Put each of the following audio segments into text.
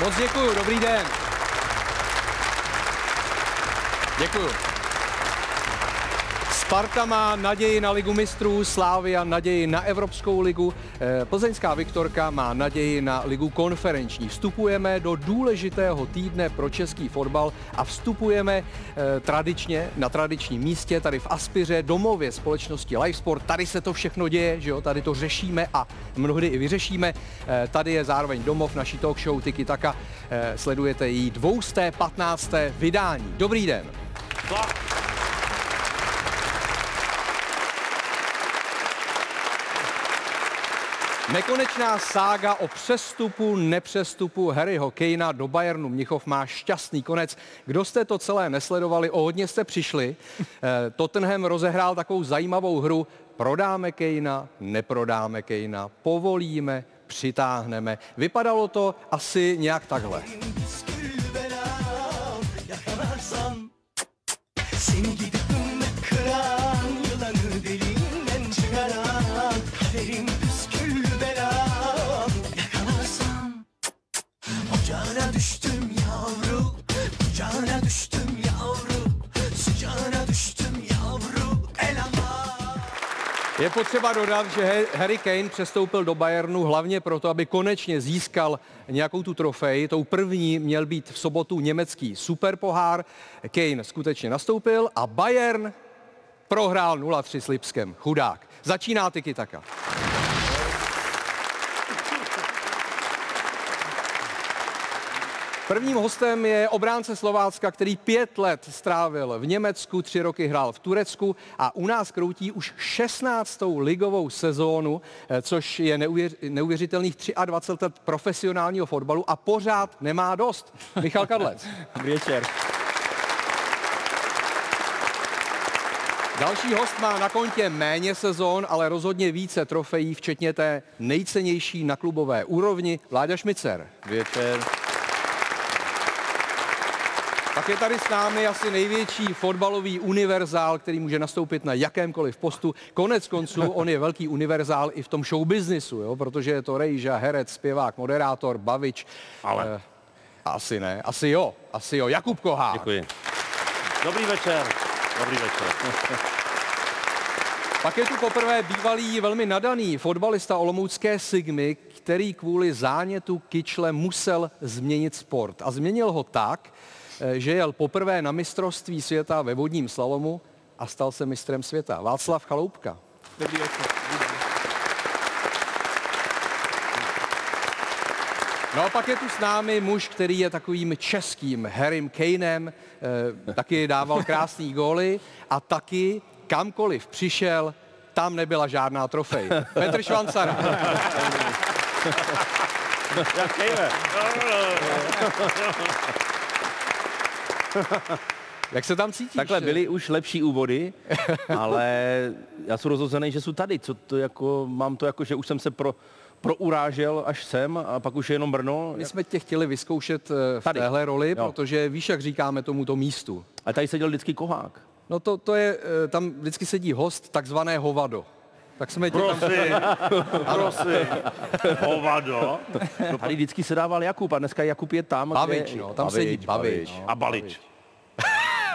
Moc děkuju, dobrý den. Děkuju. Sparta má naději na ligu mistrů, Slávia naději na Evropskou ligu, eh, Plzeňská Viktorka má naději na ligu konferenční. Vstupujeme do důležitého týdne pro český fotbal a vstupujeme eh, tradičně na tradičním místě, tady v Aspiře, domově společnosti Livesport. Tady se to všechno děje, že jo, tady to řešíme a mnohdy i vyřešíme. Eh, Tady je zároveň domov naší talk show Tiki Taka. Sledujete její 215. vydání. Dobrý den. Nekonečná sága o přestupu, nepřestupu Harryho Kanea do Bayernu Mnichov má šťastný konec. Kdo jste to celé nesledovali, o hodně jste přišli. Eh, Tottenham rozehrál takovou zajímavou hru. Prodáme Kanea, neprodáme Kanea, povolíme, přitáhneme. Vypadalo to asi nějak takhle. Ocağına düştüm yavru düştüm yavru Sıcağına düştüm yavru Je potřeba dodat, že Harry Kane přestoupil do Bayernu hlavně proto, aby konečně získal nějakou tu trofej. Tou první měl být v sobotu německý superpohár. Kane skutečně nastoupil a Bayern prohrál 0-3 s Lipskem. Chudák. Začíná tiki taka. Prvním hostem je obránce Slovácka, který pět let strávil v Německu, tři roky hrál v Turecku a u nás kroutí už 16. ligovou sezónu, eh, což je neuvěř, neuvěřitelných 23 let profesionálního fotbalu a pořád nemá dost. Michal Kadlec. Dobrý večer. Další host má na kontě méně sezón, ale rozhodně více trofejí, včetně té nejcennější na klubové úrovni, Vláďa Šmicer. Dobrý Pak je tady s námi asi největší fotbalový univerzál, který může nastoupit na jakémkoliv postu. Konec konců on je velký univerzál i v tom showbiznisu, jo? protože je to rejža, herec, zpěvák, moderátor, bavič. Ale. Eh, asi ne, asi jo, asi jo. Jakub Kohá. Děkuji. Dobrý večer. Dobrý večer. Pak je tu poprvé bývalý velmi nadaný fotbalista Olomoucké Sigmy, který kvůli zánětu kyčle musel změnit sport. A změnil ho tak, že jel poprvé na mistrovství světa ve vodním slalomu a stal se mistrem světa. Václav Chaloupka. Dobrý večer. No a pak je tu s námi muž, který je takovým českým Harrym Kanem, eh, taky dával krásný góly a taky kamkoliv přišel, tam nebyla žádná trofej. Petr Švancara. Jak. Jak se tam cítíš? Takhle byly už lepší úvody, ale já jsem rozhozený, že jsou tady. Co to jako, mám to jako, že už jsem se pro, prourážel až sem a pak už je jenom Brno. My jsme tě chtěli vyzkoušet eh, v Tady. téhle roli, Jo. protože víš, jak říkáme tomuto místu. A tady seděl vždycky kohák. No to, to je, eh, tam vždycky sedí host, takzvané hovado. Tak jsme tě tam... Prosím, prosím. Hovado. Tady vždycky se dával Jakub a dneska Jakub je tam. Bavič, kde... no, tam sedí Bavič. no. A balič.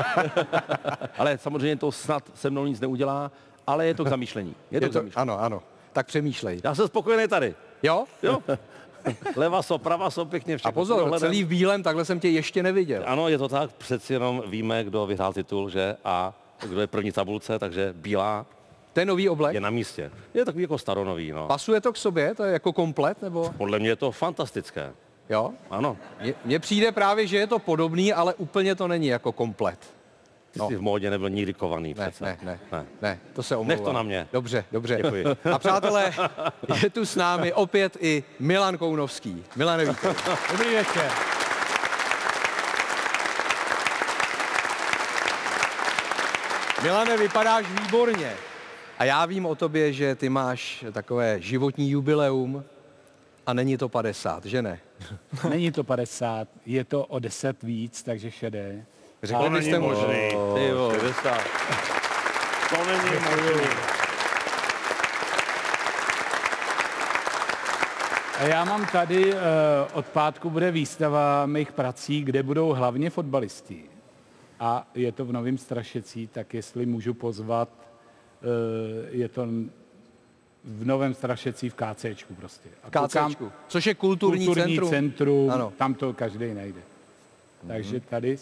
Ale samozřejmě to snad se mnou nic neudělá, ale je to k zamýšlení. Je to Je k to, zamýšlení. ano, ano. Tak přemýšlej. Já jsem spokojený tady. Jo? Jo. Leva so, prava so, pěkně všechno. A pozor, dohledem. celý v bílém, takhle jsem tě ještě neviděl. Ano, je to tak, přeci jenom víme, kdo vyhrál titul, že? A kdo je první tabulce, takže bílá To je nový oblek? je na místě. Je takový jako staronový, no. Pasuje to k sobě? To je jako komplet? Nebo? Podle mě je to fantastické. Jo? Ano, Mně- přijde právě, že je to podobný, ale úplně to není jako komplet. ty No. jsi v módě nebyl nikdy kovaný Ne, přece. ne, ne, ne. ne, to se omlouvám. Nech to na mě. Dobře, dobře. Děkuji. A přátelé, je tu s námi opět i Milan Kounovský. Milane, vítej. Dobrý večer. Milane, vypadáš výborně. A já vím o tobě, že ty máš takové životní jubileum. A není to 50, že ne? Není to 50, je to o 10 víc, takže šedé. Řekli byste mu, že- Ty jo. 60. To není možný. A já mám tady, eh, od pátku bude výstava mých prací, kde budou hlavně fotbalisti. A je to v Novém Strašecí, tak jestli můžu pozvat, je to v Novém Strašecí v KCčku prostě. A KCčku, což je kulturní, kulturní centrum. centrum, Ano. tam to každý najde. Takže tady,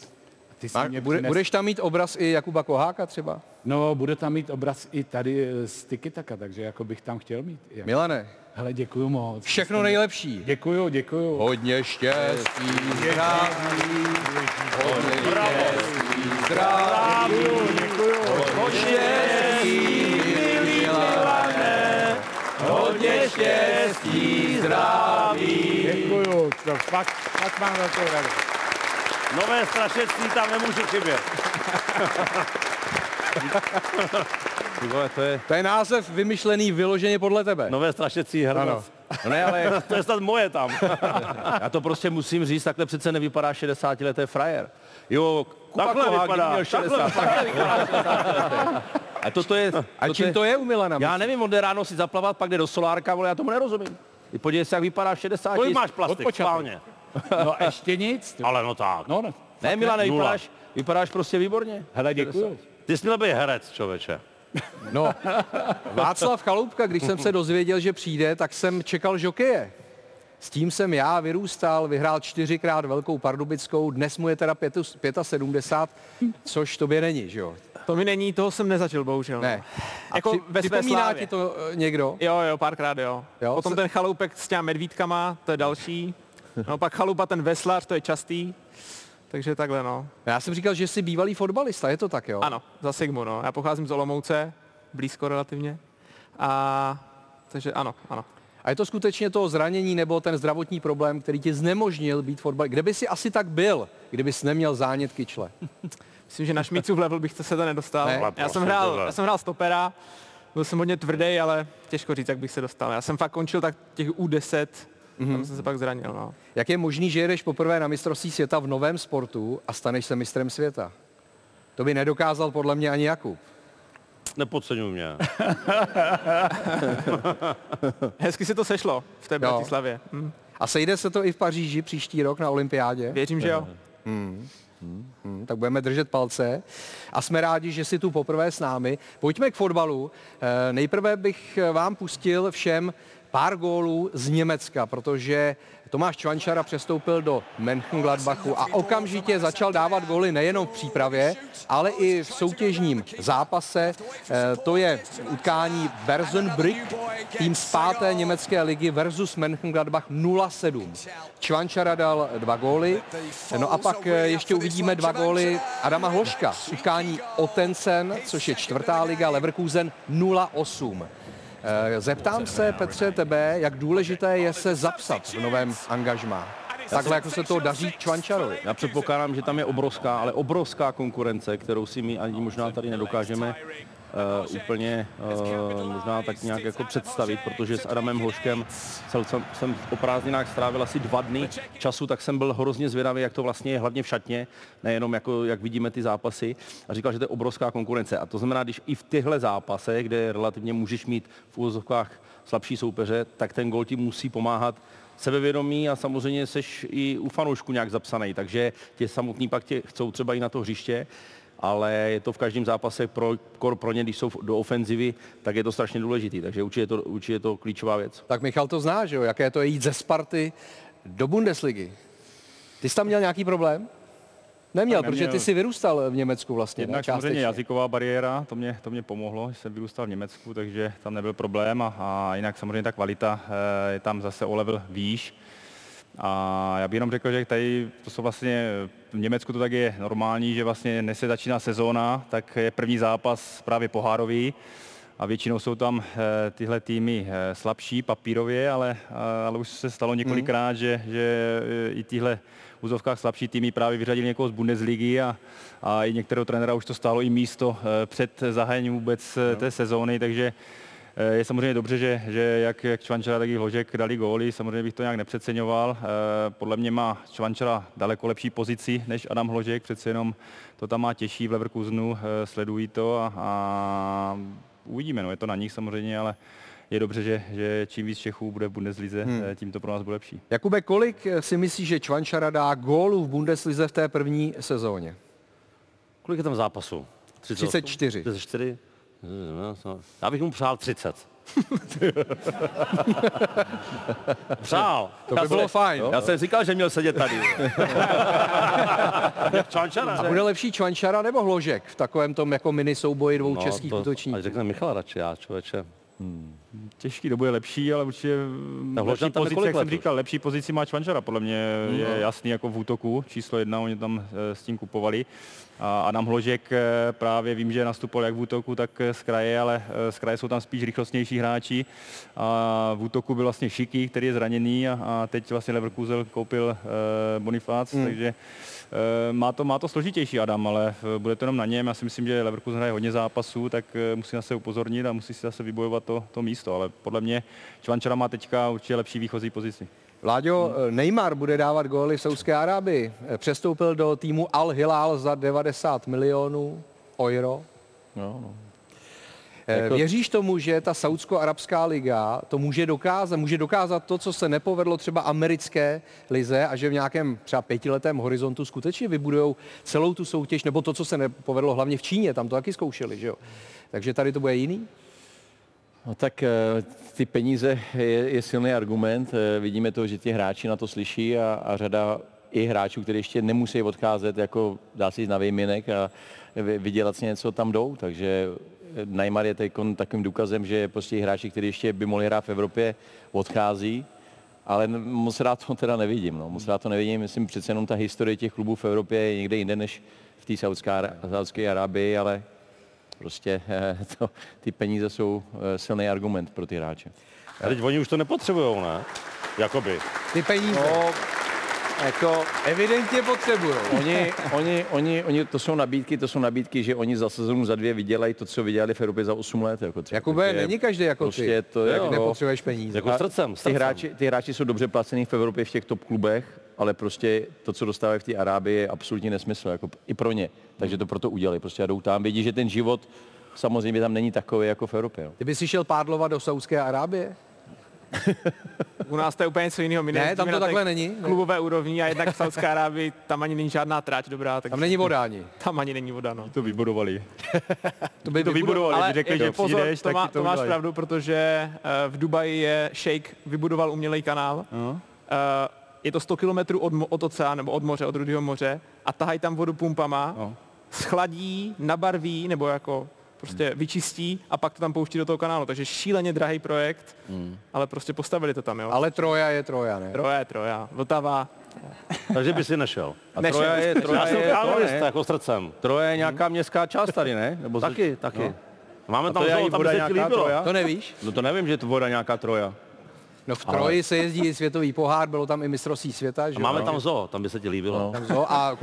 ty si A mě bude, přines- budeš tam mít obraz i Jakuba Koháka třeba? No, bude tam mít obraz i tady eh, z Tikitaka, takže jako bych tam chtěl mít. Jak- Milane, Hele, děkuju moc. všechno nejlepší. Děkuju, děkuju. Hodně štěstí, zdraví, hodně štěstí, zdraví, hodně hodně štěstí, zdraví. Děkuju, to fakt, fakt mám velkou radost. Nové strašectví tam nemůže chybět. Vole, to je... To je název vymyšlený vyloženě podle tebe. Nové strašecí Ano. hrnoc. No ne, ale To je snad moje tam. já to prostě musím říct, takhle přece nevypadá 60 leté frajer. Jo, Kuba Takhle Kohák, vypadá, kdyby měl 60, takhle vypadá 60 leté. A toto je... A čím to je u Milana? Já nevím, on jde ráno si zaplavat, pak jde do solárka, vole, já tomu nerozumím. Ty podívej se, jak vypadá 60. Kolik máš plastik? Schválně. No ještě nic. ty- Ale no tak. No, ne. Ne, Milane, vypadáš, vypadáš prostě výborně. Hele, děkuju. Ty jsi měl být herec, člověče. No, Václav Chaloupka, když jsem se dozvěděl, že přijde, tak jsem čekal žokeje. S tím jsem já vyrůstal, vyhrál čtyřikrát velkou pardubickou, dnes mu je teda pětu- 75, což tobě není, že jo? To mi není, toho jsem nezažil, bohužel. Ne. A Jako při, ve své připomíná slávě. ti to eh, někdo? Jo, jo, párkrát jo. Jo, Potom co- ten chaloupek s těma medvídkama, to je další. No pak chalupa ten veslař, to je častý. Takže takhle, no. Já jsem říkal, že jsi bývalý fotbalista, je to tak, jo? Ano, za Sigmu, no. Já pocházím z Olomouce, blízko relativně. A takže ano, ano. A je to skutečně to zranění nebo ten zdravotní problém, který ti znemožnil být fotbal? Kde by si asi tak byl, kdybys neměl zánět kyčle? Myslím, že na šmícův level bych se to nedostal. Ne? já, jsem hrál, já jsem hrál stopera, byl jsem hodně tvrdý, ale těžko říct, jak bych se dostal. Já jsem fakt končil tak těch U10, mm-hmm. tam jsem se pak zranil. No. Jak je možný, že jedeš poprvé na mistrovství světa v novém sportu a staneš se mistrem světa? To by nedokázal podle mě ani Jakub. Nepodceňuj mě. Hezky se to sešlo v té Bratislavě. Hm. A sejde se to i v Paříži příští rok na olympiádě? Věřím, že jo. Hm, tak budeme držet palce. A jsme rádi, že jsi tu poprvé s námi. Pojďme k fotbalu. Eh, Nejprve bych vám pustil všem pár gólů z Německa, protože Tomáš Čvančara přestoupil do Mönchengladbachu a okamžitě začal dávat góly nejenom v přípravě, ale i v soutěžním zápase. Eh, To je utkání Bersenbrück, tým z páté německé ligy versus Mönchengladbach 0-7. Čvančara dal dva góly, no a pak eh, ještě uvidíme dva góly Adama Hloška utkání Otencen, což je čtvrtá liga, Leverkusen 0-8. Eh, Zeptám se, Petře, tebe, jak důležité je se zapsat v novém angažmá. Takhle, jako se to daří Čvančarovi. Já předpokládám, že tam je obrovská, ale obrovská konkurence, kterou si my ani možná tady nedokážeme uh, úplně uh, možná tak nějak jako představit, protože s Adamem Hloškem jsem, jsem, jsem o prázdninách strávil asi dva dny času, tak jsem byl hrozně zvědavý, jak to vlastně je hlavně v šatně, nejenom jako, jak vidíme ty zápasy. A říkal, že to je obrovská konkurence. A to znamená, když i v těchto zápasech, kde relativně můžeš mít v úvozovkách slabší soupeře, tak ten gol ti musí pomáhat sebevědomí a samozřejmě seš i u fanoušku nějak zapsaný, takže tě samotný pak tě chcou třeba i na to hřiště, ale je to v každém zápase pro, kor pro ně, když jsou do ofenzivy, tak je to strašně důležitý, takže určitě je to, určitě je to klíčová věc. Tak Michal to zná, že jo? Jaké to je jít ze Sparty do Bundesligy. Ty jsi tam měl nějaký problém? Neměl, Tak protože ty neměl. jsi vyrůstal v Německu vlastně. ne? Jednak samozřejmě Částečně. jazyková bariéra, to mě, to mě pomohlo, že jsem vyrůstal v Německu, takže tam nebyl problém a, a jinak samozřejmě ta kvalita eh, je tam zase o level výš. A já bych jenom řekl, že tady to jsou vlastně, v Německu to tak je normální, že vlastně než se začíná sezóna, tak je první zápas právě pohárový. A většinou jsou tam eh, tyhle týmy eh, slabší papírově, ale, eh, ale už se stalo několikrát, že, že eh, i tyhle úzovkách slabší týmy právě vyřadili někoho z Bundesligy a, a i některého trenéra už to stálo i místo před zahájením vůbec eh, té sezóny, takže Je samozřejmě dobře, že, že jak, jak Čvančara, tak i Hložek dali góly, samozřejmě bych to nějak nepřeceňoval. Eh, Podle mě má Čvančara daleko lepší pozici než Adam Hložek, přece jenom to tam má těžší v Leverkusenu, eh, sledují to a, a uvidíme, no, je to na nich samozřejmě, ale je dobře, že, že čím víc Čechů bude v Bundeslize, hmm. tím to pro nás bude lepší. Jakube, kolik eh, si myslíš, že Čvančara dá gólů v Bundeslize v té první sezóně? Kolik je tam zápasů? 34. 34? Já bych mu přál 30. přál. To by bylo fajn. Já jsem říkal, že měl sedět tady. Čvančara. A bude lepší Čvančara nebo Hložek v takovém tom jako mini souboji dvou no, českých to, útočníků? Ať řekne Michal radši, já člověče. Těžký, to bude lepší, ale určitě Tak lepší tam je pozici, jak jsem říkal, lepší pozici má Čvančara. Podle mě je jasný jako v útoku, číslo jedna, oni tam eh, s tím kupovali. A Adam Hložek eh, právě vím, že nastupoval jak v útoku, tak eh, z kraje, ale z kraje jsou tam spíš rychlostnější hráči. A v útoku byl vlastně Šiky, který je zraněný a, a teď vlastně Leverkusen koupil Bonifác, hmm. takže má to, má to složitější Adam, ale eh, bude to jenom na něm. Já si myslím, že Leverkusen hraje hodně zápasů, tak eh, musí na se upozornit a musí si zase vybojovat to, to místo, ale podle mě Čvančara má teďka určitě lepší výchozí pozici. Láďo, Neymar bude dávat góly v Saudské Arábii. Přestoupil do týmu Al Hilal za 90 milionů euro. No, no. Jako... Věříš tomu, že ta Saudsko-Arabská liga to může dokázat, může dokázat to, co se nepovedlo třeba americké lize a že v nějakém třeba pětiletém horizontu skutečně vybudujou celou tu soutěž, nebo to, co se nepovedlo hlavně v Číně, tam to taky zkoušeli, že jo? Takže tady to bude jiný? No tak eh, ty peníze je, je silný argument. Eh, Vidíme to, že ti hráči na to slyší a, a řada i hráčů, kteří ještě nemusí odcházet, jako dá si jít na výjiminek a vy- vydělat si něco tam jdou. Takže eh, Neymar je teď takovým důkazem, že prostě hráči, kteří ještě by mohli hrát v Evropě, odchází. Ale moc rád to teda nevidím. No. Moc rád to nevidím. Myslím, přece jenom ta historie těch klubů v Evropě je někde jinde než v té Saudské Arábii, ale prostě eh, to, ty peníze jsou eh, silný argument pro ty hráče. A teď oni už to nepotřebujou, ne? Jakoby. Ty peníze No, jako evidentně potřebují. oni, oni, oni, oni, to jsou nabídky, to jsou nabídky, že oni za sezonu za dvě vydělají to, co vydělali v Evropě za 8 let. Jako třeba. Jakube, Takže není každý jako prostě ty, to, jak jako, nepotřebuješ peníze. Jako srdcem, ty srdcem. hráči, ty hráči jsou dobře placený v Evropě v těch top klubech, ale prostě to, co dostávají v té Arábii, je absolutně nesmysl, jako i pro ně. Takže to proto udělali. Prostě jdou tam, vědí, že ten život samozřejmě tam není takový jako v Evropě. No. Ty bys si šel pádlovat do Saudské Arábie? U nás to je úplně něco jiného. My Ne, tam to takhle není, ne. Klubové úrovni a jednak v Saudské Arábii tam ani není žádná trať dobrá, tak Tam není voda ani. tam ani není voda. No. To vybudovali. To by To vybudovali, Ale že řekli, že pozor, přijdeš, to, má, to, to máš pravdu, protože eh, v Dubaji je šejk vybudoval umělej kanál. No. Eh, je to 100 kilometrů od, mo- od oceánu, nebo od moře, od Rudého moře a tahají tam vodu pumpama, No. schladí, nabarví, nebo jako prostě vyčistí a pak to tam pouští do toho kanálu. Takže šíleně drahý projekt, ale prostě postavili to tam, jo. Ale Troja je Troja, ne? Troje, troja, Vltava. Takže by si nešel. A Nešel. Troja je, Troja Já jsem je, ne? jako srdcem. Troja je nějaká městská část tady, ne? Nebo Taky, taky. No. Máme A tam to je i tam se ti nějaká líbilo. Troja? To nevíš? No to nevím, že je to voda nějaká Troja. No v Troji se jezdí i světový pohár, bylo tam i mistrovství světa, že A jo? máme tam zoo, tam by se ti líbilo. No. Tam zo a...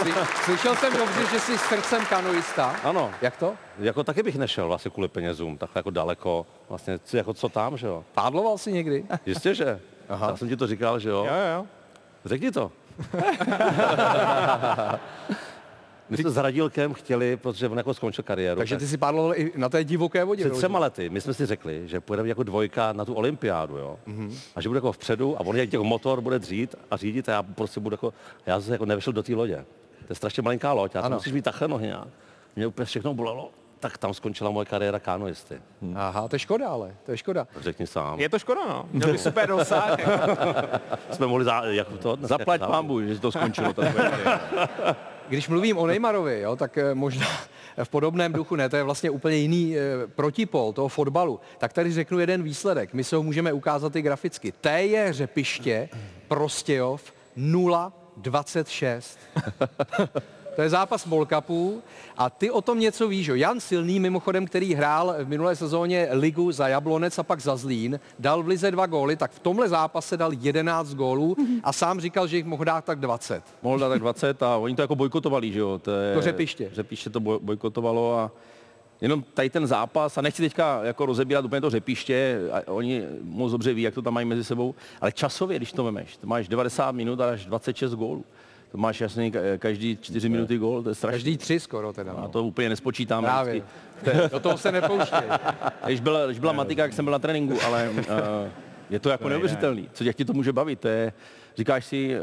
Sly- Slyšel jsem dobře, že jsi srdcem kanoista. Ano, Jak to? jako taky bych nešel vlastně kvůli penězům, tak jako daleko. Vlastně, co- jako co tam, že jo? Pádloval jsi někdy? Jistě, že. Aha. Já jsem ti to říkal, že jo? Jo, jo, jo. Řekni to. My jsme s Radílkem chtěli, protože on jako skončil kariéru. Takže tak ty si pádloval i na té divoké vodě. před třema lety my jsme si řekli, že půjdeme jako dvojka na tu olympiádu, jo. Mm-hmm. A že bude jako vpředu a on je jako motor bude dřít a řídit a já prostě budu jako, já jsem jako nevešel do té lodě. To je strašně malinká loď, a Ano. musíš mít takhle nohy nějak. Mě úplně všechno bolelo. Tak tam skončila moje kariéra kanoisty. Aha, to je škoda, ale to je škoda. Řekni sám. Je to škoda, no. Měl by super dosah. Jsme mohli za, jako to, Zaplať pambu, že to skončilo. Když mluvím o Neymarovi, jo, tak eh, možná v podobném duchu, ne, to je vlastně úplně jiný eh, protipol toho fotbalu, tak tady řeknu jeden výsledek. My se ho můžeme ukázat i graficky. T je řepiště, Prostějov 0,26. To je zápas Cupu a ty o tom něco víš. Jo? Jan Silný, mimochodem, který hrál v minulé sezóně ligu za Jablonec a pak za Zlín, dal v lize dva góly, tak v tomhle zápase dal 11 gólů a sám říkal, že jich mohl dát tak 20. Mohl dát tak 20 a oni to jako bojkotovali, že jo. To, je, To Řepiště. Řepiště to boj, bojkotovalo a jenom tady ten zápas, a nechci teďka jako rozebírat úplně to řepiště, a oni moc dobře ví, jak to tam mají mezi sebou, ale časově, když to vemeš, to máš 90 minut a až 26 gólů. To máš jasný ka- každý 4 minuty gól, to je strašný. Každý tři skoro teda. A No. to úplně nespočítáme. Právě. vždycky. To Do toho se nepouštěj. Když byla, když byla matika, jak jsem byl na tréninku, ale uh, je to jako neuvěřitelný. Co jak ti to může bavit? To je, říkáš si, uh,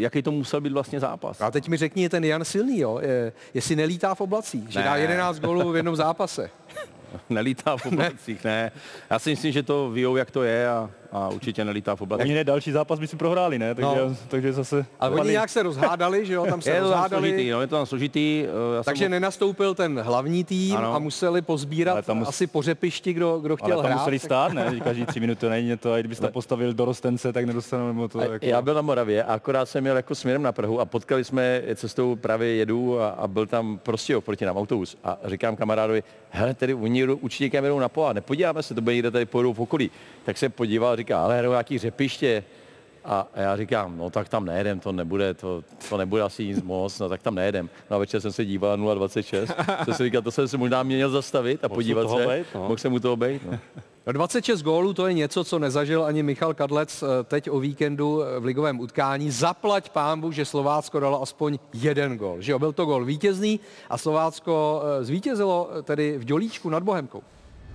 jaký to musel být vlastně zápas. A teď mi řekni, ten Jan Silný, jo, je, jestli nelítá v oblacích, že Ne. dá 11 gólů v jednom zápase. Nelítá v oblacích, ne. Já si myslím, že to ví, jak to je a, a určitě nelítá v Oni oblacích. ne, další zápas by si prohráli, ne? Takže, No. takže zase... Ale oni nějak se rozhádali, že jo, tam se Je to tam rozhádali. složitý, no, je to tam složitý. eh, Já Takže jsem, nenastoupil ten hlavní tým Ano. a museli pozbírat Ale tam mus- asi po řepišti, kdo, kdo chtěl Ale tam hrát. museli stát, ne? Každý tři minuty to není to, a kdybyste to postavil do Rostence, tak nedostanou, nebo to A jako... Já byl na Moravě a akorát jsem jel jako směrem na Prahu a potkali jsme cestou právě jedu a, a byl tam prostě oproti nám autobus. A říkám kamarádovi, hele, tady oni určitě někam jedou na pola, nepodíváme se, to bude někde tady pojedou v okolí. Tak se podíval a říká, ale hrajou nějaký řepiště. A a já říkám, no tak tam nejedem, to nebude, to, to nebude asi nic moc, no tak tam nejedem. No a večer jsem se díval 0,26, to jsem říkal, to jsem se možná měl zastavit a podívat se, bejt, no. mohl jsem mu toho být. No. No 26 gólů to je něco, co nezažil ani Michal Kadlec eh, teď o víkendu eh, v ligovém utkání. Zaplať pámbu, že Slovácko dalo aspoň jeden gól. Že jo, byl to gól vítězný a Slovácko eh, zvítězilo tedy v Dělíčku nad Bohemkou.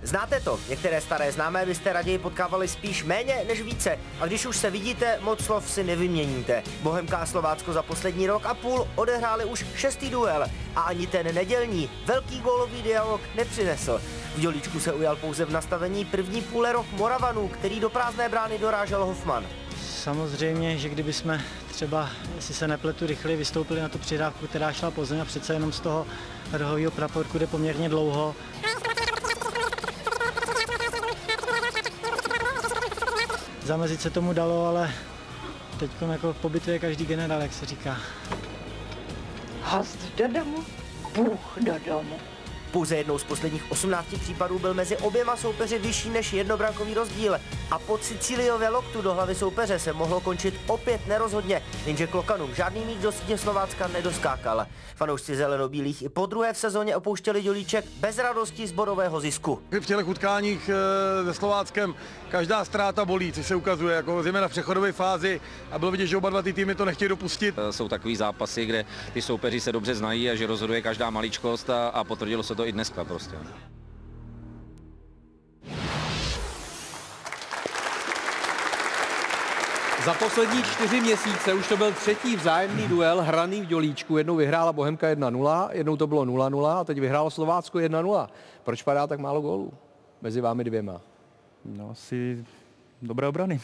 Znáte to, některé staré známé byste raději potkávali spíš méně než více a když už se vidíte, moc slov si nevyměníte. Bohemka a Slovácko za poslední rok a půl odehráli už šestý duel a ani ten nedělní velký gólový dialog nepřinesl. V Dělíčku se ujal pouze v nastavení první půle rok Moravanů, který do prázdné brány dorážel Hoffman. Samozřejmě, že kdyby jsme třeba, jestli se nepletu, rychleji vystoupili na tu přidávku, která šla po zemi a přece jenom z toho rohového praporku jde poměrně dlouho. Zamezit se tomu dalo, ale teď jako po bitvě každý generál, jak se říká. Host do domu, Bůh do domu. Pouze jednou z posledních 18 případů byl mezi oběma soupeři vyšší než jednobrankový rozdíl a po Siciliově loktu do hlavy soupeře se mohlo končit opět nerozhodně, jenže Klokanům žádný míč do sítě Slovácka nedoskákal. Fanoušci zelenobílých i po druhé v sezóně opouštěli Dělíček bez radosti z bodového zisku. V těch utkáních eh, se Slováckem každá ztráta bolí, což se ukazuje, jako zejména v přechodové fázi a bylo vidět, že oba dva ty týmy to nechtějí dopustit. Jsou takový zápasy, kde ty soupeři se dobře znají a že rozhoduje každá maličkost a, a potvrdilo se to i dneska prostě. Za poslední čtyři měsíce už to byl třetí vzájemný duel hraný v Dělíčku. Jednou vyhrála Bohemka 1-0, jednou to bylo 0-0 a teď vyhrálo Slovácko 1-0. Proč padá tak málo gólů mezi vámi dvěma? No asi dobré obrany.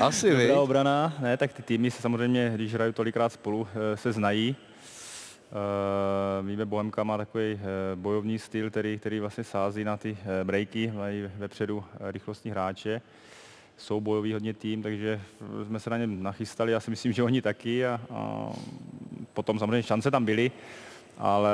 Asi vy. Dobrá obrana, ne, tak ty týmy se samozřejmě, když hrají tolikrát spolu, eh, se znají. Uh, víme, Bohemka má takový uh, bojovní styl, který, který vlastně sází na ty uh, breaky, mají vepředu rychlostní hráče. Jsou bojový hodně tým, takže eh, jsme se na ně nachystali, já si myslím, že oni taky a, a potom samozřejmě šance tam byly, ale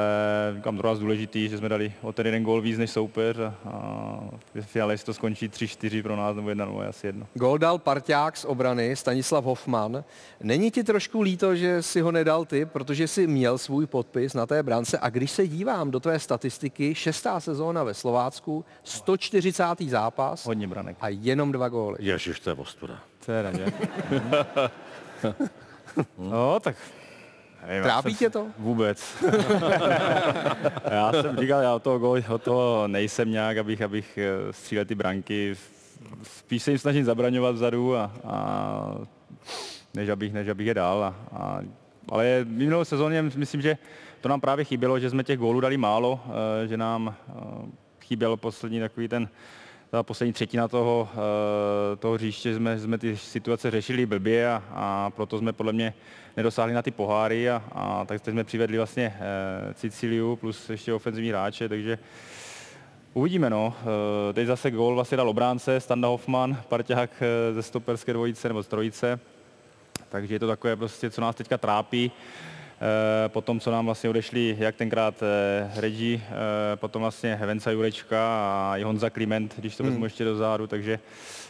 říkám druhá z důležitý, že jsme dali o ten jeden gól víc než soupeř a, a v finále, jestli to skončí 3-4 pro nás nebo 1-0, je asi jedno. Gól dal parťák z obrany Stanislav Hoffman. Není ti trošku líto, že si ho nedal ty, protože si měl svůj podpis na té brance a když se dívám do tvé statistiky, šestá sezóna ve Slovácku, 140. zápas Hodně branek. a jenom dva góly. Ježiš, to je ostuda. Teda, že? no, tak nevím, Trápí tě to? Vůbec. já jsem říkal, já o toho, gól, o toho nejsem nějak, abych, abych eh, střílel ty branky. Spíš se jim snažím zabraňovat vzadu, a, a než, abych, než abych je dal. A, a, ale v minulé sezóně myslím, že to nám právě chybělo, že jsme těch gólů dali málo, eh, že nám eh, chyběl poslední takový ten ta poslední třetina toho, eh, toho hřiště, že jsme, jsme ty situace řešili blbě a, a proto jsme podle mě nedosáhli na ty poháry a, a tak jsme přivedli vlastně eh, Ciciliu plus ještě ofenzivní hráče, takže uvidíme no. Eh, Teď zase gól vlastně dal obránce, Standa Hoffman, parťák eh, ze stoperské dvojice nebo z trojice, takže je to takové prostě, co nás teďka trápí. Eh, Potom, co nám vlastně odešli, jak tenkrát eh, Regi, eh, potom vlastně Venca Jurečka a i Honza Kliment, když to vezmu ještě do záru, takže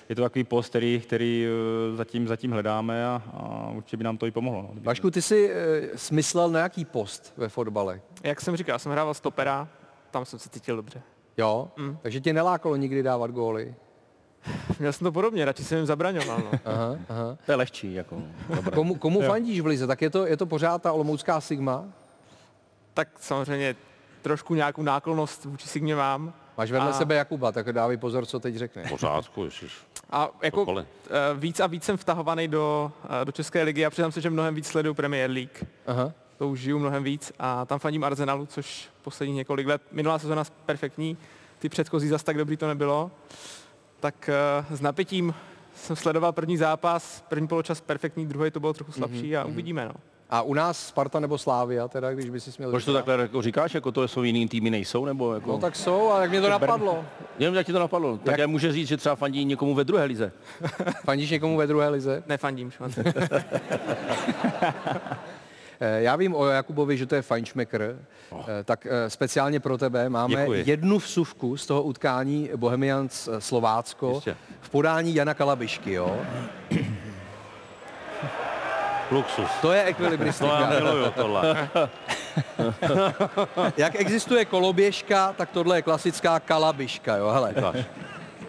je to takový post, který, který zatím, zatím hledáme a, a určitě by nám to i pomohlo. No. Vašku, ty jsi e, smyslel na jaký post ve fotbale? Jak jsem říkal, já jsem hrával stopera, tam jsem se cítil dobře. Jo? Mm. Takže tě nelákalo nikdy dávat góly? Měl jsem to podobně, radši jsem jim zabraňoval. No. Aha, aha. To je lehčí, jako. Dobré. Komu, komu fandíš v Lize? Tak je to, je to pořád ta olomoucká Sigma? tak samozřejmě trošku nějakou náklonost vůči Signě mám. Máš vedle A- sebe Jakuba, tak dávej pozor, co teď řekne. Pořádku, ježiš. A jako Cokoliv. eh, víc a víc jsem vtahovaný do, eh, do České ligy a přiznám se, že mnohem víc sleduju Premier League. Aha. To už žiju mnohem víc a tam fandím Arsenalu, což posledních několik let, minulá sezona perfektní, ty předchozí zas tak dobrý to nebylo. Tak eh, s napětím jsem sledoval první zápas, první poločas perfektní, druhý to bylo trochu slabší a uvidíme. No. A u nás Sparta nebo Slávia, teda, když by si směl Proč to takhle jako říkáš, jako to jsou jiný týmy nejsou, nebo jako... No tak jsou, ale jak mě to napadlo. Jenom jak ti to napadlo. Tak jak... může říct, že třeba fandí někomu ve druhé lize. Fandíš někomu ve druhé lize? Nefandím, šmate. Eh, Já vím o Jakubovi, že to je fajnšmekr, oh. tak eh, speciálně pro tebe máme Děkuji. jednu vsuvku z toho utkání Bohemians Slovácko Jistě. v podání Jana Kalabišky, jo? Luxus. To je To já ekvilibristika. miluju tohle. Jak existuje koloběžka, tak tohle je klasická kalabiška, jo, hele.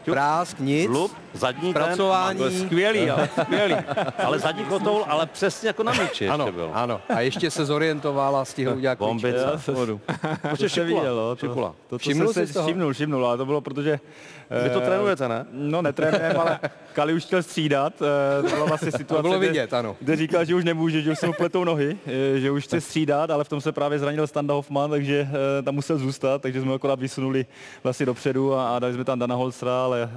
Prásk, nic. Lup, zadní Zpracování. ten, skvělý, ale skvělý. Ale zadní kotoul, ale přesně jako na myči Ano, ještě byl. ano. A ještě se zorientoval a stihl udělat. Vodu. Prostě To viděl, to, Šipula. to, to Všimnul jsi toho? všimnul, všimnul, ale to bylo protože... Vy to eh, trénujete, ne? No, netrénujeme, ale Kali už chtěl střídat. eh, To byla vlastně situace, bylo kde- vidět, ano. Kde říkal, že už nemůže, že už se mu pletou nohy, eh, že už chce střídat, ale v tom se právě zranil Standa Hoffman, takže eh, tam musel zůstat, takže jsme ho akorát vysunuli vlastně dopředu a, a dali jsme tam Dana Holstra, ale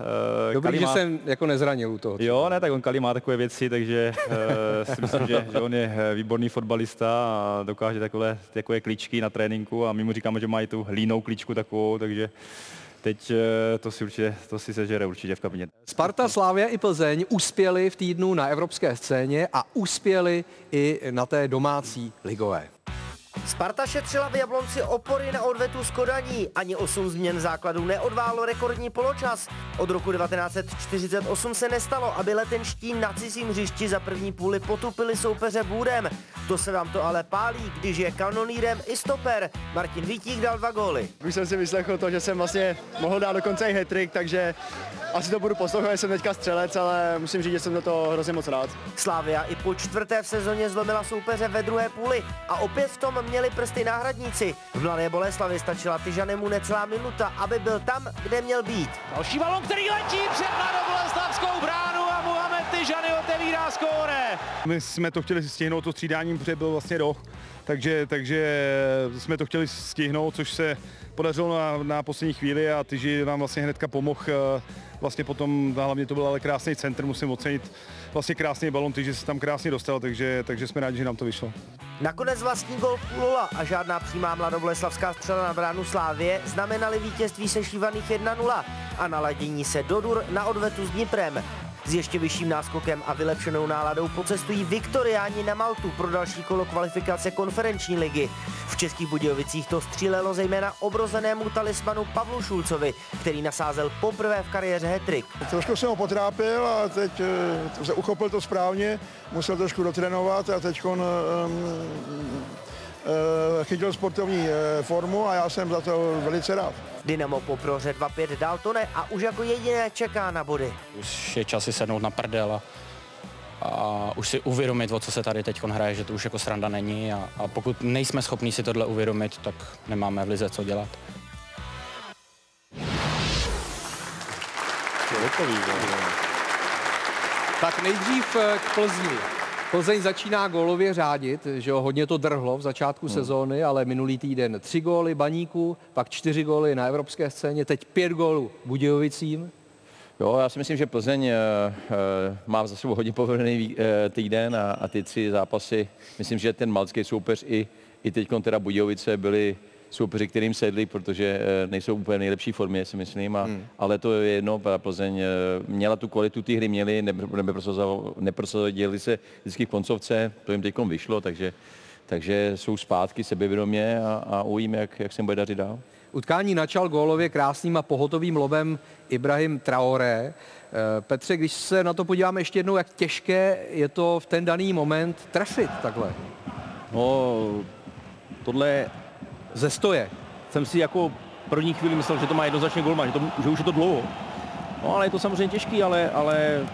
eh, Dobrý, Kali že má- jsem jako nezranil u toho. Jo, ne, tak on Kali má takové věci, takže uh, si myslím, že, že on je eh, výborný fotbalista a dokáže takové, takové kličky na tréninku a my mu říkáme, že má i tu hlínou kličku takovou, takže teď eh, to si určitě, to si sežere určitě v kabině. Sparta, Slávia i Plzeň uspěli v týdnu na evropské scéně a uspěli i na té domácí ligové. Sparta šetřila v Jablonci opory na odvetu z Kodaní. Ani 8 změn základů neodválo rekordní poločas. Od roku 1948 se nestalo, aby letenští na cizím hřišti za první půli potupili soupeře bůdem. To se vám to ale pálí, když je kanonýrem i stoper. Martin Vítík dal dva góly. Už jsem si vyslechl to, že jsem vlastně mohl dát dokonce i hetrik, takže asi to budu poslouchat, jsem teďka střelec, ale musím říct, že jsem do toho hrozně moc rád. Slávia i po čtvrté v sezóně zlomila soupeře ve druhé půli a opět v tom měli prsty náhradníci. V Mladé Boleslavi stačila Tyžanemu necelá minuta, aby byl tam, kde měl být. Další balon, který letí před mladoboleslavskou bránu a Mohamed Tyžany otevírá skóre. My jsme to chtěli stihnout to střídání, protože byl vlastně roh, takže, takže jsme to chtěli stihnout, což se podařilo na, na poslední chvíli a Tyži nám vlastně hnedka pomohl. eh, Vlastně potom, hlavně to byl ale krásný centr, musím ocenit vlastně krásný balon, Tyži se tam krásně dostal, takže, takže jsme rádi, že nám to vyšlo. Nakonec vlastní gol půl nula a žádná přímá mladoboleslavská střela na bránu Slávě znamenaly vítězství sešívaných 1-0 a naladění se do dur na odvetu s Dniprem. S ještě vyšším náskokem a vylepšenou náladou pocestují Viktoriáni na Maltu pro další kolo kvalifikace konferenční ligy. V Českých Budějovicích to střílelo zejména obrozenému talismanu Pavlu Šulcovi, který nasázel poprvé v kariéře hetrik. Trošku jsem ho potrápil a teď eh, uchopil to správně, musel trošku dotrénovat a teď on um, chytil sportovní eh, formu a já jsem za to velice rád. Dynamo po prohře 2-5 dál to ne a už jako jediné čeká na body. Už je čas si sednout na prdel a, a už si uvědomit, o co se tady teď hraje, že to už jako sranda není a, a pokud nejsme schopni si tohle uvědomit, tak nemáme v lize co dělat. Tak nejdřív eh, k Plzni. Plzeň začíná gólově řádit, že jo, hodně to drhlo v začátku hmm. sezóny, ale minulý týden tři góly Baníku, pak čtyři góly na evropské scéně, teď pět gólů Budějovicím. Jo, já si myslím, že Plzeň eh, má za sebou hodně povedený eh, týden a, a ty tři zápasy, myslím, že ten malcký soupeř i, i teď teda Budějovice byli soupeři, kterým sedli, protože eh, nejsou úplně v nejlepší formě, si myslím, a, hmm. ale to je jedno, Plzeň eh, měla tu kvalitu té hry, měli, neprosadili se vždycky v koncovce, to jim teď vyšlo, takže takže jsou zpátky sebevědomě a, a uvíme, jak, jak se jim bude dařit dál. Utkání načal gólově krásným a pohotovým lobem Ibrahim Traoré. Eh, Petře, když se na to podíváme ještě jednou, jak těžké je to v ten daný moment trefit takhle. No, tohle ze stoje. Jsem si jako první chvíli myslel, že to má jednoznačně golman, že, to, že už je to dlouho. No ale je to samozřejmě těžký, ale, ale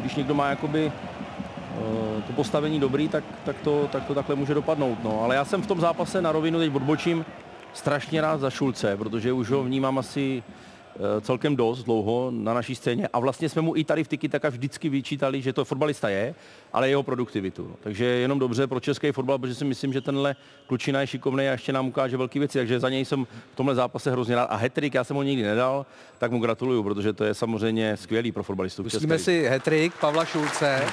když někdo má jakoby uh, to postavení dobrý, tak, tak, to, tak to takhle může dopadnout. No. Ale já jsem v tom zápase na rovinu, teď odbočím, strašně rád za Šulce, protože už ho vnímám asi eh, celkem dost dlouho na naší scéně a vlastně jsme mu i tady v Tiki taka vždycky vyčítali, že to fotbalista je, ale jeho produktivitu. Takže jenom dobře pro český fotbal, protože si myslím, že tenhle klučina je šikovný a ještě nám ukáže velké věci, takže za něj jsem v tomhle zápase hrozně rád. A hetrik, já jsem ho nikdy nedal, tak mu gratuluju, protože to je samozřejmě skvělý pro fotbalistu. Pustíme si hetrik Pavla Šulce.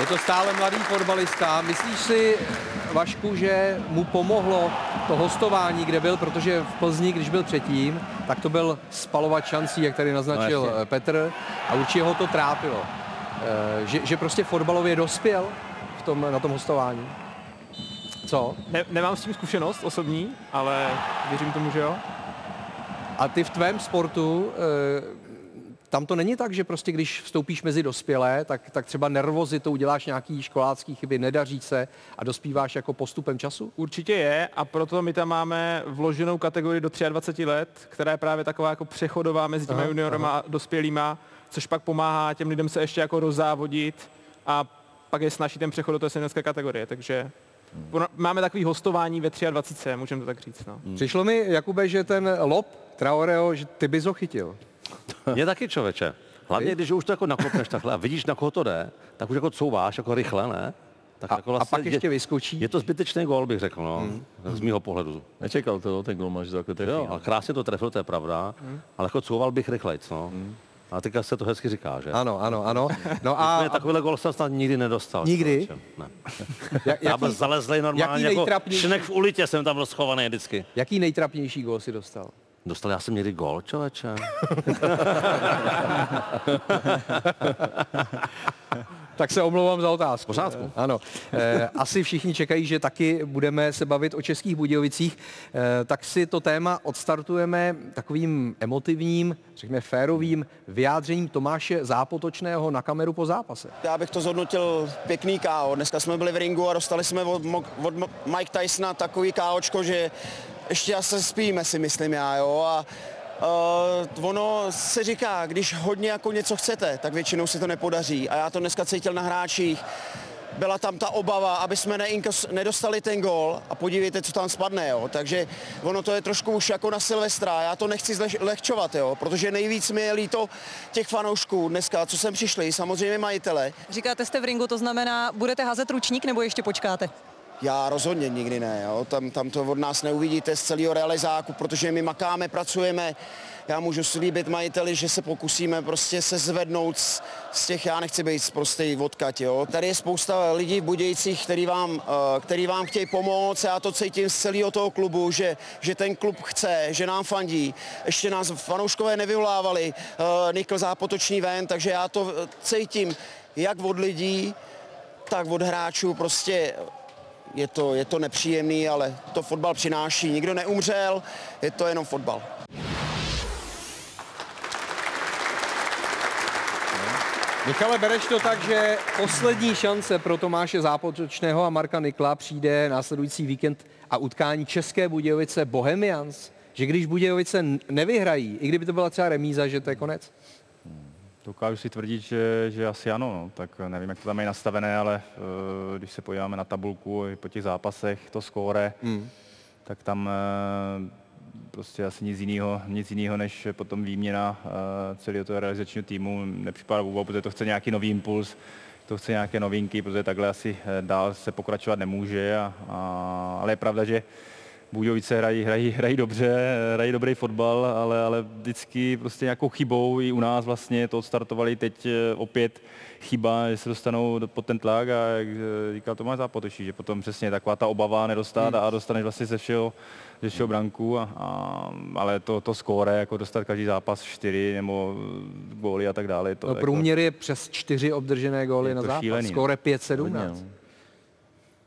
Je to stále mladý fotbalista. Myslíš si, Vašku, že mu pomohlo to hostování, kde byl, protože v Plzni, když byl předtím, tak to byl spalovat šancí, jak tady naznačil No, no, Petr, a určitě ho to trápilo. Eh, Že, že prostě fotbalově dospěl v tom, na tom hostování. Co? Ne, nemám s tím zkušenost osobní, ale věřím tomu, že jo. A ty v tvém sportu, eh, tam to není tak, že prostě když vstoupíš mezi dospělé, tak, tak třeba nervozitou děláš nějaký školácký chyby, nedaří se a dospíváš jako postupem času? Určitě je a proto my tam máme vloženou kategorii do 23 let, která je právě taková jako přechodová mezi těmi Aha, juniorama a dospělýma, což pak pomáhá těm lidem se ještě jako rozzávodit a pak je snaží ten přechod do té seniorské kategorie, takže máme takový hostování ve 23, můžeme to tak říct. No. Přišlo mi, Jakube, že ten lob Traoreo, že ty bys ho chytil. Je taky člověče. Hlavně, když už to jako nakopneš takhle a vidíš, na koho to jde, tak už jako couváš jako rychle, ne? Tak A- jako a pak je- ještě vyskočí. Je to zbytečný gól, bych řekl, no, Hmm. z mýho pohledu. Nečekal to, ten že to takhle trefí. Jo, no. a krásně to trefil, to je pravda, Hmm. ale jako couval bych rychlejc, no. A teďka se to hezky říká, že? Ano, ano, ano. No A, a, takovýhle gol jsem snad nikdy nedostal. Nikdy? člověče. Ne. Jak- Já byl jaký- zalezlej normálně jaký jako šnek v ulitě jsem tam byl schovaný vždycky. jaký nejtrapnější gól si dostal? Dostal já jsem někdy gol, člověče. Tak se omlouvám za otázku. Pořádku. Ano. Eh, Asi všichni čekají, že taky budeme se bavit o českých Budějovicích, Eh, tak si to téma odstartujeme takovým emotivním, řekněme férovým vyjádřením Tomáše Zápotočného na kameru po zápase. Já bych to zhodnotil pěkný KO. Dneska jsme byli v ringu a dostali jsme od, od Mike Tysona takový KOčko, že ještě se spíme, si myslím já, jo. A Uh, ono se říká, když hodně jako něco chcete, tak většinou se to nepodaří. A já to dneska cítil na hráčích. Byla tam ta obava, aby jsme neinkos, nedostali ten gol a podívejte, co tam spadne. Jo. Takže ono to je trošku už jako na Silvestra. Já to nechci zleh, lehčovat, jo, protože nejvíc mi je líto těch fanoušků dneska, co sem přišli, samozřejmě majitele. Říkáte jste v ringu, to znamená, budete házet ručník nebo ještě počkáte? Já rozhodně nikdy ne, jo. Tam, tam to od nás neuvidíte z celého realizáku, protože my makáme, pracujeme. Já můžu slíbit majiteli, že se pokusíme prostě se zvednout z, z těch, já nechci být prostý odkaď, jo. Tady je spousta lidí v Budějcích, který vám, eh, který vám chtějí pomoct. Já to cítím z celého toho klubu, že, že ten klub chce, že nám fandí. Ještě nás fanouškové nevyvolávali, uh, Nikl zápotoční ven, takže já to eh, cítím jak od lidí, tak od hráčů prostě je to, je to nepříjemný, ale to fotbal přináší. Nikdo neumřel, je to jenom fotbal. Michale, bereš to tak, že poslední šance pro Tomáše Zápotočného a Marka Nikla přijde následující víkend a utkání České Budějovice Bohemians? Že když Budějovice nevyhrají, i kdyby to byla třeba remíza, že to je konec? Dokážu si tvrdit, že, že asi ano, no. tak nevím, jak to tam je nastavené, ale uh, když se podíváme na tabulku i po těch zápasech, to skóre, Hmm. tak tam uh, prostě asi nic jiného, nic jiného než potom výměna uh, celého toho realizačního týmu nepřipadá vůbec, protože to chce nějaký nový impuls, to chce nějaké novinky, protože takhle asi dál se pokračovat nemůže, a, a, ale je pravda, že Budějovice hrají, hrají, hrají dobře, hrají dobrý fotbal, ale, ale vždycky prostě nějakou chybou i u nás vlastně to odstartovali teď eh, opět chyba, že se dostanou do- pod ten tlak a jak eh, říkal Tomáš Zápotočí, že potom přesně taková ta obava nedostat a dostaneš vlastně ze všeho, ze všeho branku, a, a, ale to, to skóre, jako dostat každý zápas 4 nebo eh, góly a tak dále. To No, jako, průměr je přes čtyři obdržené góly na zápas. šílený, no. Skóre Hodně, 5-17.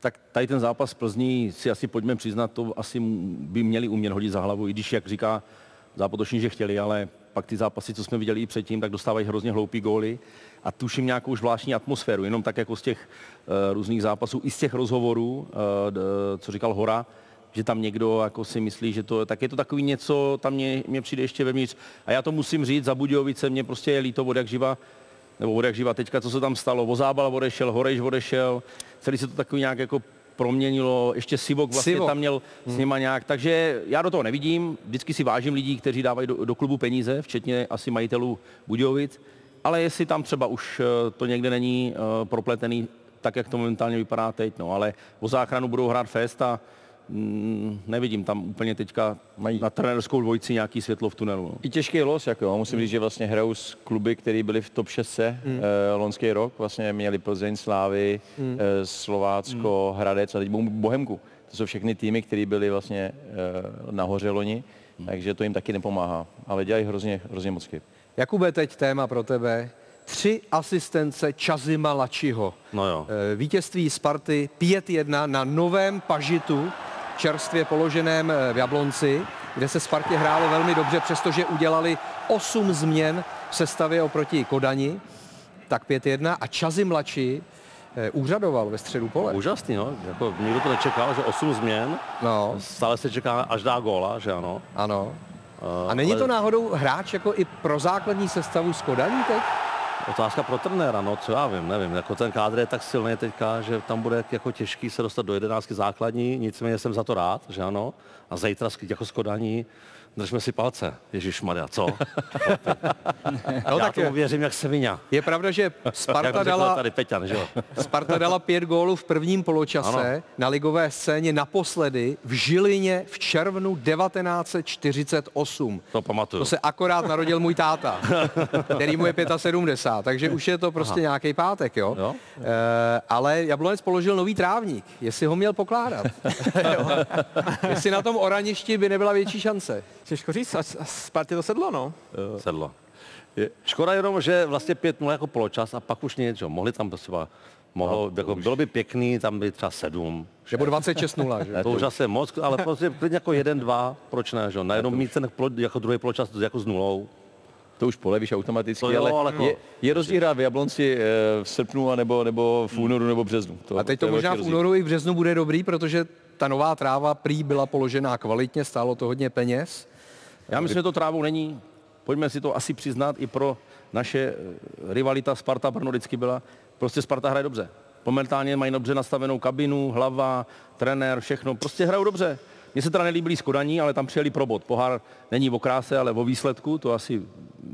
Tak tady ten zápas v Plzní si asi pojďme přiznat, to asi by měli umět hodit za hlavu, i když, jak říká zápotoční, že chtěli, ale pak ty zápasy, co jsme viděli i předtím, tak dostávají hrozně hloupý góly a tuším nějakou zvláštní atmosféru, jenom tak jako z těch uh, různých zápasů, i z těch rozhovorů, uh, co říkal Hora, že tam někdo jako si myslí, že to, tak je to takový něco, tam mě, mě přijde ještě vevnitř. A já to musím říct, za Budějovice mě prostě je líto od jak živa, nebo od jak živa teďka, co se tam stalo. Vozábal odešel, Horejš odešel, celý se to takový nějak jako proměnilo, ještě Sivok vlastně Sivok. tam měl s nima nějak, takže já do toho nevidím, vždycky si vážím lidí, kteří dávají do, do klubu peníze, včetně asi majitelů Budějovic, ale jestli tam třeba už eh, to někde není uh, propletený, tak jak to momentálně vypadá teď, no, ale o záchranu budou hrát fest a mm, nevidím tam úplně teďka Mají. na trenerskou dvojici nějaký světlo v tunelu. No. I těžký los, jako, jo. musím říct, že vlastně hrajou s kluby, které byly v top 6 mm. eh, loňský rok, vlastně měli Plzeň, Slávy, Mm. mm. eh, Slovácko, mm. Hradec a teď Bohemku. To jsou všechny týmy, které byly vlastně eh, nahoře loni, mm. takže to jim taky nepomáhá, ale dělají hrozně, hrozně moc chyb. Jakube, teď téma pro tebe. Tři asistence Čazima Lačiho. No jo. Eh, Vítězství Sparty 5-1 na novém pažitu, čerstvě položeném eh, v Jablonci, kde se Spartě hrálo velmi dobře, přestože udělali 8 změn v sestavě oproti Kodani. Tak 5-1 a Čazim Lači eh, úřadoval ve středu pole. Úžasný, no. Jako, nikdo to nečekal, že 8 změn. No. Stále se čeká, až dá góla, že ano. Ano. Uh, A není to náhodou hráč jako i pro základní sestavu s Kodaní teď? Otázka pro trenéra, no co já vím, nevím. Jako ten kádr je tak silný teďka, že tam bude jako těžký se dostat do jedenáctky základní, nicméně jsem za to rád, že ano. A zítra jako skodaní držme si palce. Ježíš Maria, co? No, já tak tomu je- věřím jak Sevinia. Je pravda, že Sparta dala, tady Peťan, že jo? Sparta dala pět gólů v prvním poločase Ano. na ligové scéně naposledy v Žilině v červnu 1948. To pamatuju. To se akorát narodil můj táta, který mu je 75, takže už je to prostě nějaký pátek, jo? Jo. E, ale Jablonec položil nový trávník, jestli ho měl pokládat. Jo. jestli na tom oraništi by nebyla větší šance. Těžko říct, a, Spartě to sedlo, no. Sedlo. Je, škoda jenom, že vlastně 5 jako poločas a pak už nic, jo. Mohli tam to třeba, mohlo, no, jako, bylo by pěkný, tam by třeba 7. Nebo 26-0, že? To už asi moc, ale prostě klidně jako 1-2, proč ne, že jo. Najednou mít ten jako druhý poločas jako s nulou. To už polevíš automaticky, To jo, ale, ale je, jako- je rozdíl hrát v Jablonci eh, v srpnu a nebo, nebo v únoru nebo březnu. To, A teď to je možná v únoru i v březnu bude dobrý, protože ta nová tráva prý byla položená kvalitně, stálo to hodně peněz. Já myslím, že to trávou není. Pojďme si to asi přiznat i pro naše eh, rivalita Sparta Brno vždycky byla. Prostě Sparta hraje dobře. Momentálně mají dobře nastavenou kabinu, hlava, trenér, všechno. Prostě hrajou dobře. Mně se teda nelíbí Skodaní, ale tam přijeli pro bod. Pohár není o kráse, ale o výsledku. To asi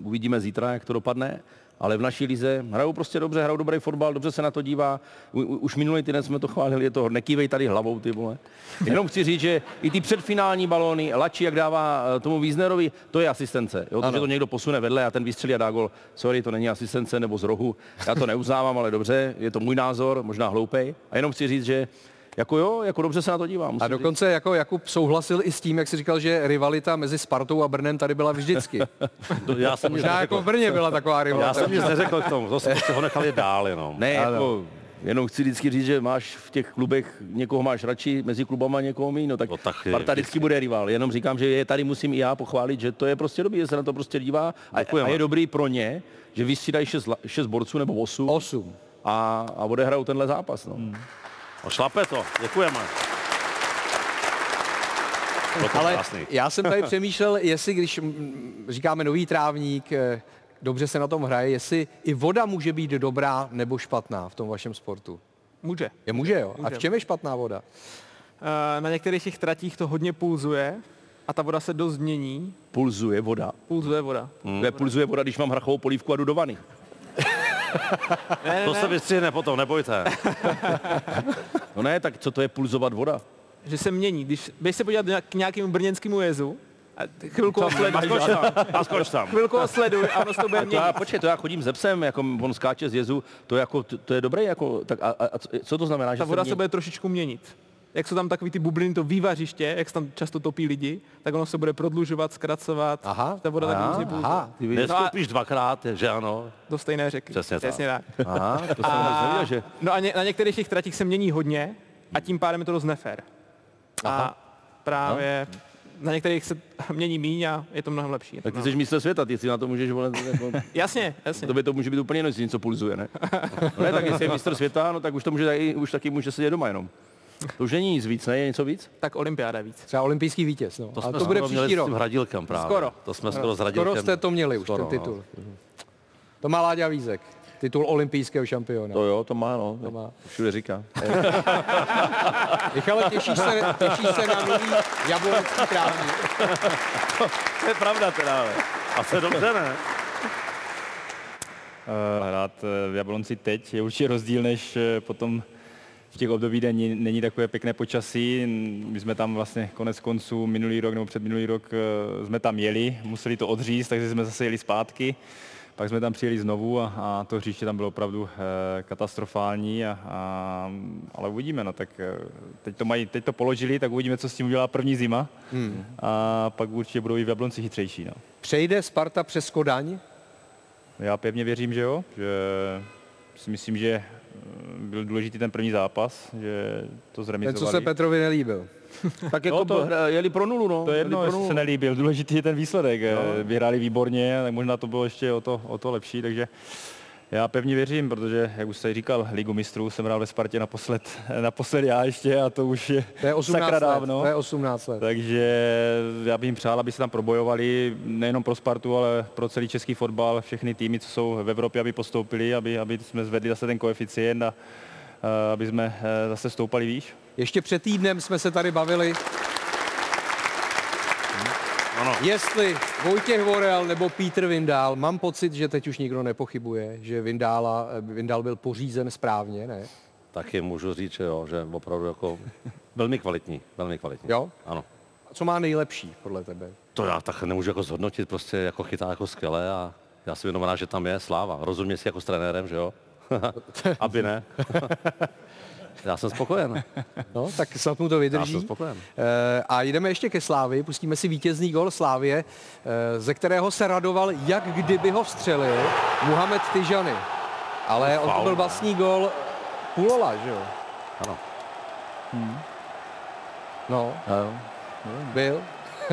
uvidíme zítra, jak to dopadne. Ale v naší lize hrajou prostě dobře, hrajou dobrý fotbal, dobře se na to dívá. U, u, už minulý týden jsme to chválili, je to, nekývej tady hlavou, ty vole. Jenom chci říct, že i ty předfinální balóny, Lači, jak dává eh, tomu Wiesnerovi, to je asistence. Jo, to, že to někdo posune vedle a ten vystřelí a dá gol. Sorry, to není asistence nebo z rohu. Já to neuznávám, ale dobře, je to můj názor, možná hloupej. A jenom chci říct, že jako jo, jako dobře se na to dívám. musím A říct. dokonce jako Jakub souhlasil i s tím, jak si říkal, že rivalita mezi Spartou a Brnem tady byla vždycky. To já jsem Možná jako v Brně byla taková Já rivalita. jsem nic neřekl k tomu, to ho nechal je dál jenom. Ne, Ano. jako, jenom chci vždycky říct, že máš v těch klubech, někoho máš radši, mezi klubama někoho méně, no tak, No tak je Sparta vždycky bude rival. Jenom říkám, že je tady musím i já pochválit, že to je prostě dobrý, že se na to prostě dívá a, Děkujeme. a je dobrý pro ně, že vystřídají šest, šest borců nebo osm, Osm. a, a odehrajou tenhle zápas. No. Hmm. No, šlape to, děkujeme. To Ale krásný. já jsem tady přemýšlel, jestli když říkáme nový trávník, eh, dobře se na tom hraje, jestli i voda může být dobrá nebo špatná v tom vašem sportu. Může. Je může, jo? A Může. v čem je špatná voda? Eh, Na některých těch tratích to hodně pulzuje a ta voda se dost změní. Pulzuje voda. Pulzuje voda. Hmm. Pulzuje voda, když mám hrachovou polívku a jdu do vany. Ne, To ne, se ne, vystřihne potom, nebojte. No ne, tak co to je pulzovat voda? že se mění. Když běž se podívat nějak- k nějakému brněnskému jezu, a ty chvilku ho sleduj, Skoč tam, a skoč tam. chvilku ho sleduj a ono se to bude to měnit. počkej, to já chodím ze psem, jako on skáče z jezu, to, je jako, to, to je dobré, jako, tak a, a, co- to znamená? že Ta voda mě- se bude trošičku měnit. Jak jsou tam takový ty bubliny, to vývařiště, jak se tam často topí lidi, tak ono se bude prodlužovat, zkracovat. Aha, Ta voda tak aha, pulzuje. aha, ty víš. No a dvakrát, že ano. do stejné řeky. Přesně tak. Přesně tak. Aha, to jsem vůbec nevěděl, že... No a ně, na některých těch tratích se mění hodně a tím pádem je to dost nefér. A právě na některých se mění míň a je to mnohem lepší. Tak ty jsi mistr světa, ty si na to můžeš volat. Jako... Jasně, jasně. To by to může být úplně jestli něco pulzuje, ne? No ne, tak jestli je mistr světa, no tak už to může už taky může sedět doma jenom. To už není nic víc, ne? Je něco víc? Tak olympiáda víc. Třeba olympijský vítěz, no. To A jsme to bude skoro měli příští s rok. tím Hradilkem právě. Skoro. To jsme skoro s Hradilkem. Skoro jste to měli už, Skoro, ten titul. To má Láďa Vízek. Titul olympijského šampiona. To jo, to má, no. To má. Všude říká. Michale, těšíš se, těšíš se na nový jablonecký trávník. To je pravda teda, ale. A se dobře, ne? Eh, Hrát eh, v Jablonci teď je určitě rozdíl, než eh, potom v těch období, kde není, není takové pěkné počasí. My jsme tam vlastně konec konců minulý rok nebo předminulý rok eh, jsme tam jeli, museli to odříct, takže jsme zase jeli zpátky. Pak jsme tam přijeli znovu a, a to hřiště tam bylo opravdu eh, katastrofální, a, a, ale uvidíme, no tak eh, teď to, mají, teď to položili, tak uvidíme, co s tím udělá první zima Hmm. a pak určitě budou i v Jablonci chytřejší. No. Přejde Sparta přes Kodaň? Já pevně věřím, že jo, že si myslím, že byl důležitý ten první zápas, že to Ten, zremizovali. co se Petrovi nelíbil. Tak jako to- hra- jeli pro nulu, no. To jedno, jestli nulu. se nelíbil. Důležitý je ten výsledek. No. No. Vyhráli výborně, tak možná to bylo ještě o to, o to lepší, takže já pevně věřím, protože, jak už jste říkal, Ligu mistrů jsem hrál ve Spartě naposled, naposled já ještě a to už je To je 18 sakra let. dávno. To je 18 let. Takže já bych jim přál, aby se tam probojovali nejenom pro Spartu, ale pro celý český fotbal, všechny týmy, co jsou v Evropě, aby postoupili, aby, aby jsme zvedli zase ten koeficient a, aby jsme eh, zase stoupali výš. Ještě před týdnem jsme se tady bavili, Ano. jestli Vojtěch Vorel nebo Pítr Vindál. Mám pocit, že teď už nikdo nepochybuje, že Vindála, Vindál byl pořízen správně, ne? Taky můžu říct, že jo, že opravdu jako velmi kvalitní, velmi kvalitní. Jo? Ano. A co má nejlepší podle tebe? To já tak nemůžu jako zhodnotit, prostě jako chytá jako skvěle a já si jenom rád, že tam je sláva. Rozumím si jako s trenérem, že jo? Aby ne. já jsem spokojen. No, tak snad mu to Já vydrží. jsem spokojen. Eh, A jdeme ještě ke Slávy, pustíme si vítězný gol Slávě, eh, ze kterého se radoval, jak kdyby ho vstřelil Muhammed Tyžany. Ale on to byl vlastní gol Pulola, že jo? Ano. No, Jo. byl.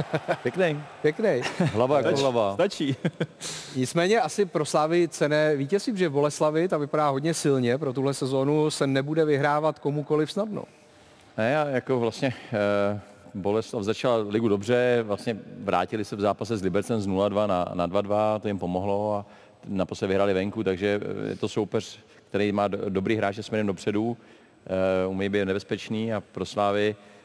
Pěkný. Pěkný. Hlava jako hlava. Stačí. Nicméně asi pro Slávy cené vítězství, protože Boleslavi, ta vypadá hodně silně, pro tuhle sezónu se nebude vyhrávat komukoliv snadno. Ne, já jako vlastně eh, Boleslav začal ligu dobře, vlastně vrátili se v zápase s Libercem z 0-2 na, na 2-2, to jim pomohlo a naposled vyhráli venku, takže eh, je to soupeř, který má do, dobrý hráče směrem dopředu, eh, umí být nebezpečný a pro Slávy eh,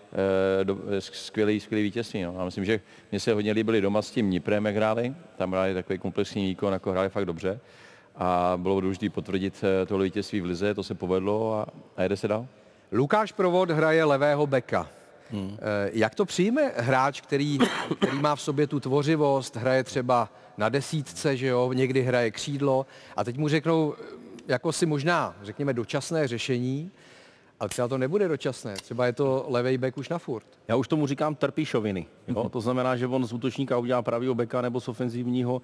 do, eh, skvělý, skvělý vítězství. No. Já myslím, že mně se hodně líbili doma s tím Niprem, jak hráli, tam hráli takový komplexní výkon, jako hráli fakt dobře a bylo důležité potvrdit eh, tohle vítězství v Lize, to se povedlo a, a jede se dál. Lukáš Provod hraje levého beka. Hmm. Jak to přijme hráč, který, který má v sobě tu tvořivost, hraje třeba na desítce, že jo, někdy hraje křídlo a teď mu řeknou, jako si možná, řekněme, dočasné řešení, ale třeba to nebude dočasné, třeba je to levej bek už na furt. Já už tomu říkám trpíšoviny. Jo? To znamená, že on z útočníka udělá pravýho beka nebo z ofenzivního.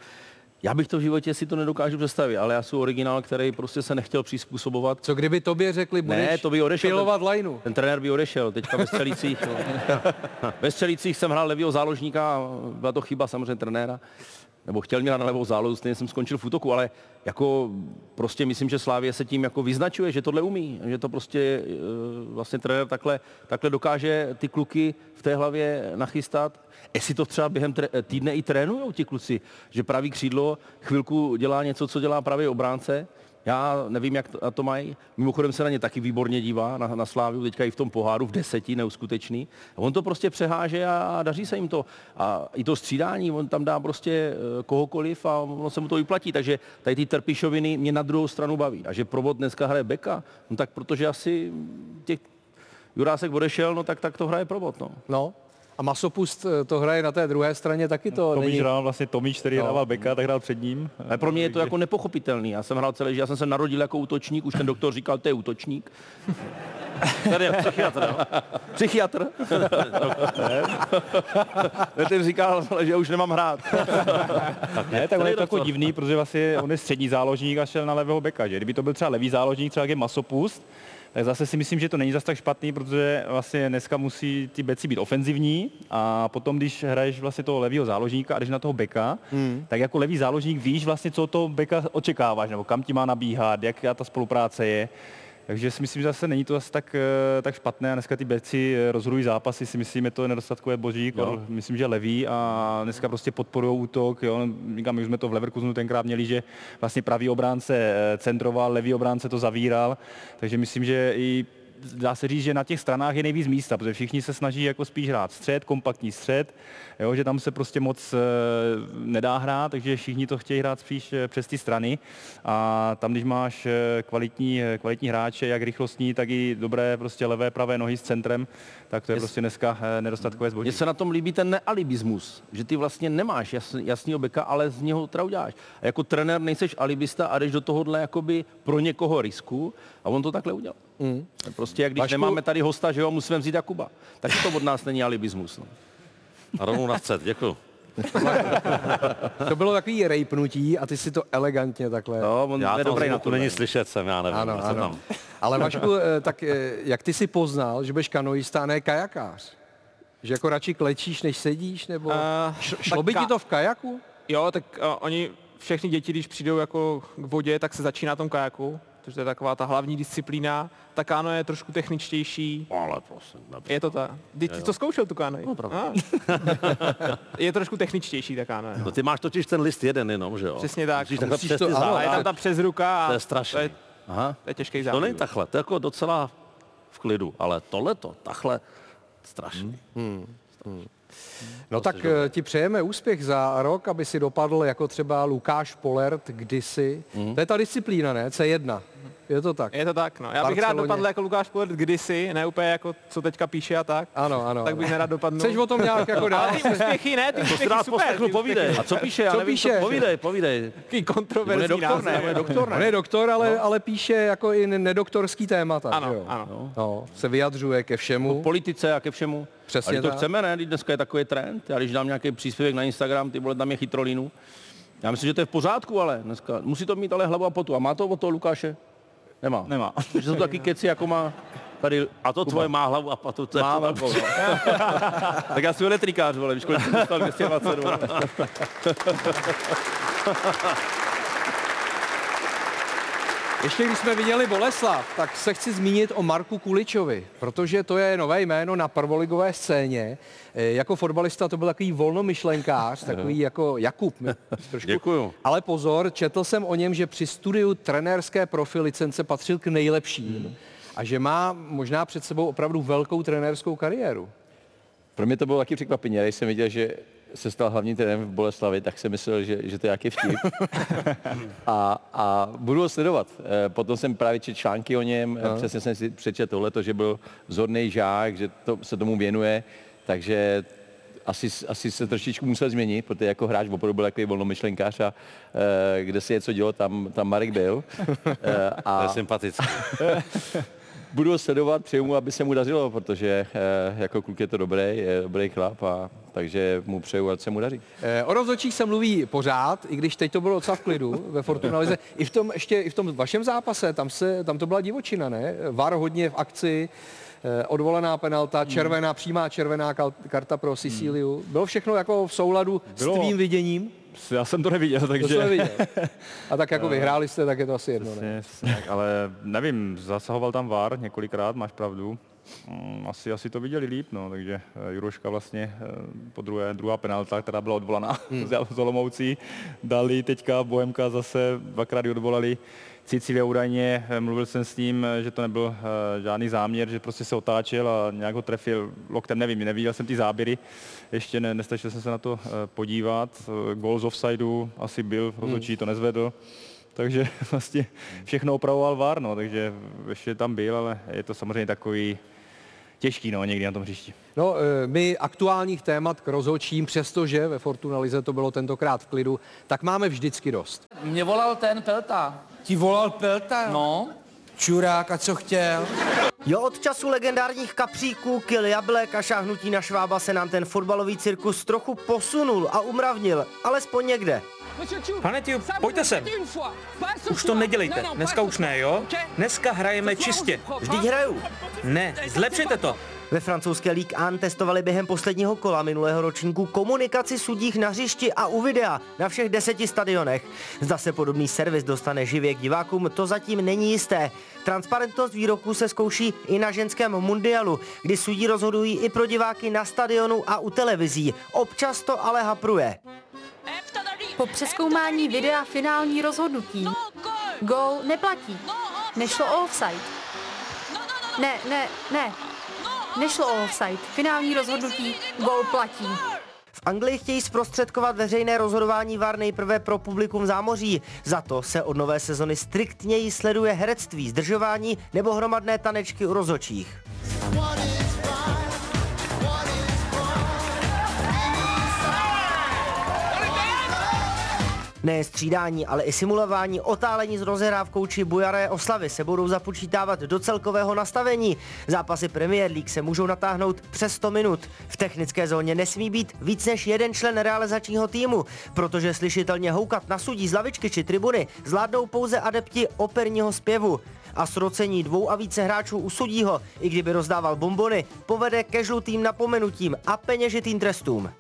Já bych to v životě si to nedokážu představit, ale já jsem originál, který prostě se nechtěl přizpůsobovat. Co kdyby tobě řekli, budeš ne, to by odešel. pilovat ten, lajnu? ten trenér by odešel, teďka ve střelících. ve střelících jsem hrál levýho záložníka, a byla to chyba samozřejmě trenéra nebo chtěl mě na levou zálohu, stejně jsem skončil v útoku, ale jako prostě myslím, že Slávě se tím jako vyznačuje, že tohle umí, že to prostě eh, vlastně trenér takhle, takhle dokáže ty kluky v té hlavě nachystat. Jestli to třeba během týdne i trénujou ti kluci, že pravý křídlo chvilku dělá něco, co dělá pravý obránce, já nevím, jak to, to mají. Mimochodem se na ně taky výborně dívá, na, na Sláviu, teďka i v tom poháru, v deseti, neuskutečný. A on to prostě přeháže a daří se jim to. A i to střídání, on tam dá prostě eh, kohokoliv a ono se mu to vyplatí. Takže tady ty trpišoviny mě na druhou stranu baví. A že Provod dneska hraje beka, no tak protože asi těch Jurásek odešel, no tak, tak to hraje Provod. No. no. A Masopust eh, to hraje na té druhé straně, taky to Tomíš není... hrál vlastně Tomíš, který No. hrával beka, tak hrál před ním. Ale pro mě je to jako nepochopitelný. Já jsem hrál celý, život, já jsem se narodil jako útočník, už ten doktor říkal, to je útočník. Tady je psychiatr, jo? Psychiatr. ne, ten říkal, že už nemám hrát. Ne, tak on je to jako divný, protože vlastně on je střední záložník a šel na levého beka, že? Kdyby to byl třeba levý záložník, třeba jak je Masopust, tak zase si myslím, že to není zas tak špatný, protože vlastně dneska musí ty beci být ofenzivní a potom, když hraješ vlastně toho levýho záložníka a jdeš na toho beka, Hmm. tak jako levý záložník víš vlastně, co od toho beka očekáváš, nebo kam ti má nabíhat, jaká ta spolupráce je. Takže si myslím, že zase není to zase tak, eh, tak špatné a dneska ty beci eh, rozhodují zápasy, si myslím, je to nedostatkové boží, Jo. myslím, že leví a dneska prostě podporují útok, jo. Říkám, my už jsme to v Leverkusenu tenkrát měli, že vlastně pravý obránce eh, centroval, levý obránce to zavíral, takže myslím, že i dá se říct, že na těch stranách je nejvíc místa, protože všichni se snaží jako spíš hrát střed, kompaktní střed, jo, že tam se prostě moc e, nedá hrát, takže všichni to chtějí hrát spíš eh, přes ty strany a tam, když máš eh, kvalitní, eh, kvalitní hráče, jak rychlostní, tak i dobré prostě levé, pravé nohy s centrem, tak to je Yes. prostě dneska eh, nedostatkové zboží. Mně se na tom líbí ten nealibismus, že ty vlastně nemáš jasný, jasnýho beka, ale z něho teda uděláš. A jako trenér nejseš alibista a jdeš do tohohle jakoby pro někoho risku a on to takhle udělal. Mm. Prostě jak když Vašku- nemáme tady hosta, že jo, musíme vzít Jakuba. Tak to od nás není alibismus. No. A rovnou na střed, děkuju. To bylo takový rejpnutí a ty si to elegantně takhle. No, on Já je tam dobrý na to to. není slyšet jsem, já nevím. Ano, já ano. Tam. Ale Vašku, eh, tak eh, jak ty si poznal, že budeš kanoista a ne kajakář? Že jako radši klečíš, než sedíš, nebo š- šlo by ti ka- to v kajaku? Jo, tak uh, oni, všechny děti, když přijdou jako k vodě, tak se začíná tom kajaku, protože to je taková ta hlavní disciplína. Ta káno je trošku techničtější. Ale prosím. Je to tak. Ty, ty to zkoušel tu káno? No, pravda. je trošku techničtější ta káno. No ty máš totiž ten list jeden jenom, že jo? Přesně tak. Musíš musíš přes to- ano, a je tam ta přezruka a To je strašné. to je- Aha. To je těžký To závod. není takhle, to je jako docela v klidu, ale tohleto, takhle strašný. Hmm. Hmm. No tak eh, ti přejeme úspěch za rok, aby si dopadl jako třeba Lukáš Polert kdysi. Hmm. To je ta disciplína, ne? C1. Je to tak. Je to tak, no. Já bych rád Barceloně. dopadl jako Lukáš Polert kdysi, ne úplně jako co teďka píše a tak. Ano, ano. Tak bych ano. nerad dopadnul. Chceš o tom nějak jako dál? Ale ty úspěchy ne, ty To si úspěchy rád super. poslechnu, ty povídej. úspěchy- A co píše? Já Co nevím, píše? co povídej, povídej. Takový On je kontroverzní doktor, ne? On je doktor, On ne? je doktor, ale, ale píše jako i nedoktorský témata, Ano, jo? ano. No, se vyjadřuje ke všemu. K politice a ke všemu. Přesně Ale to tak. chceme, ne? Když dneska je takový trend. Já když dám nějaký příspěvek na Instagram, ty vole, tam je chytrolínu. Já myslím, že to je v pořádku, ale dneska musí to mít ale hlavu a potu. A má to od toho Lukáše? Nemá. Nemá. Že jsou taky keci, jako má tady A to tvoje má hlavu a patu, to Má to no. Tak já jsem elektrikář, vole, víš, kolik jsem dostal 220, vole. Ještě když jsme viděli Boleslav, tak se chci zmínit o Marku Kuličovi, protože to je nové jméno na prvoligové scéně. E, Jako fotbalista to byl takový volnomyšlenkář, takový jako Jakub. Trošku. Děkuju. Ale pozor, četl jsem o něm, že při studiu trenérské profi licence patřil k nejlepším a že má možná před sebou opravdu velkou trenérskou kariéru. Pro mě to bylo taky překvapení. Já Když jsem viděl, že se stal hlavním trenérem v Boleslavi, tak jsem myslel, že, že to je nějaký vtip. a, a budu ho sledovat. Eh, Potom jsem právě četl články o něm, Aha. no. přesně jsem si přečetl tohleto, že byl vzorný žák, že to, se tomu věnuje, takže asi, asi se trošičku musel změnit, protože jako hráč opravdu byl takový volnomyšlenkář a eh, kde se něco dělo, tam, tam Marek byl. Eh, To je sympatické. budu ho sledovat, přeju mu, aby se mu dařilo, protože eh, jako kluk je to dobrý, je dobrý chlap, a, takže mu přeju, ať se mu daří. Eh, O rozhodčích se mluví pořád, i když teď to bylo docela v klidu ve Fortuna Lize. I v tom, ještě i v tom vašem zápase, tam, se, tam to byla divočina, ne? VAR hodně v akci, eh, odvolaná penalta, červená, přímá červená karta pro Sicíliu. Bylo všechno jako v souladu Bylo. s tvým viděním? Já jsem to neviděl, takže... To jsem neviděl. A tak jako vyhráli jste, tak je to asi jedno, ne? Přesně, tak, ale nevím, zasahoval tam VAR několikrát, máš pravdu. Mm, Asi, asi to viděli líp, no, takže eh, Juroška vlastně eh, po druhé, druhá penalta, která byla odvolaná Hmm. hmm. z Olomoucí, dali teďka Bohemka zase dvakrát ji odvolali. Cicivě údajně, eh, mluvil jsem s ním, že to nebyl žádný záměr, že prostě se otáčel a nějak ho trefil loktem, nevím, neviděl jsem ty záběry, ještě ne, nestačil jsem se na to podívat. Gol z offsideu asi byl, rozhodčí to nezvedl. Takže vlastně všechno opravoval VAR, no, takže ještě tam byl, ale je to samozřejmě takový těžký no, někdy na tom hřišti. No, eh, my aktuálních témat k rozhodčím, přestože ve Fortuna Lize to bylo tentokrát v klidu, tak máme vždycky dost. Mě volal ten Pelta. Ti volal Pelta? No. Čurák, a co chtěl? Jo, od času legendárních kapříků, kil jablek a šáhnutí na švába se nám ten fotbalový cirkus trochu posunul a umravnil, alespoň někde. Pane Tiu, pojďte sem. Už to nedělejte. Dneska už ne, jo? Dneska hrajeme čistě. Vždyť hraju. Ne, zlepšete to. Ve francouzské Ligue 1 testovali během posledního kola minulého ročníku komunikaci sudích na hřišti a u videa na všech deseti stadionech. Zda se podobný servis dostane živě k divákům, to zatím není jisté. Transparentnost výroků se zkouší i na ženském mundialu, kdy sudí rozhodují i pro diváky na stadionu a u televizí. Občas to ale hapruje. Po přeskoumání videa finální rozhodnutí. Gol neplatí. Nešlo o offside. Ne, ne, ne. Nešlo o offside. Finální rozhodnutí. Gol platí. V Anglii chtějí zprostředkovat veřejné rozhodování VAR nejprve pro publikum zámoří. Za to se od nové sezony striktněji sleduje herectví, zdržování nebo hromadné tanečky u rozhočích. Ne střídání, ale i simulování, otálení s rozehrávkou či bujaré oslavy se budou započítávat do celkového nastavení. Zápasy Premier League se můžou natáhnout přes 100 minut. V technické zóně nesmí být víc než jeden člen realizačního týmu, protože slyšitelně houkat na sudí z lavičky či tribuny zvládnou pouze adepti operního zpěvu. A srocení dvou a více hráčů u sudího, i kdyby rozdával bombony, povede ke žlutým napomenutím a peněžitým trestům.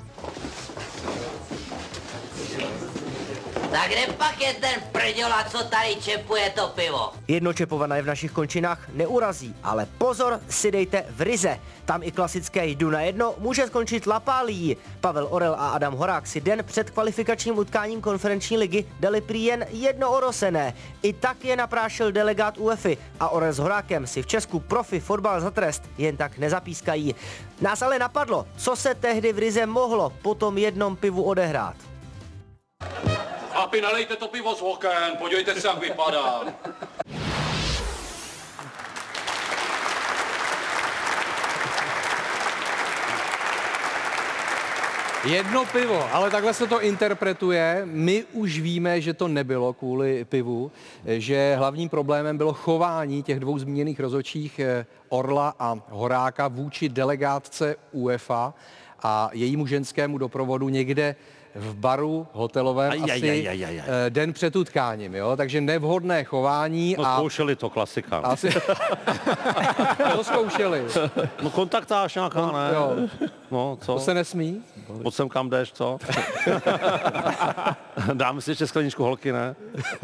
Tak kde pak je ten prděla, co tady čepuje to pivo? Jedno čepované v našich končinách neurazí, ale pozor si dejte v ryze. Tam i klasické jdu na jedno může skončit lapálí. Pavel Orel a Adam Horák si den před kvalifikačním utkáním konferenční ligy dali prý jen jedno orosené. I tak je naprášil delegát UEFI a Orel s Horákem si v Česku profi fotbal za trest jen tak nezapískají. Nás ale napadlo, co se tehdy v ryze mohlo po tom jednom pivu odehrát. Chlapi, nalejte to pivo z oken, podívejte se, jak vypadá. Jedno pivo, ale takhle se to interpretuje. My už víme, že to nebylo kvůli pivu, že hlavním problémem bylo chování těch dvou zmíněných rozočích eh, Orla a Horáka vůči delegátce UEFA a jejímu ženskému doprovodu někde v baru hotelovém Aj, asi aj, aj, aj, aj. eh, den před utkáním, jo? takže nevhodné chování No a zkoušeli to, klasika. asi to zkoušeli. No kontaktáž nějaká, ne? Jo. No, co? To se nesmí? Pojď sem kam jdeš, co? Dáme si ještě skleničku holky, ne?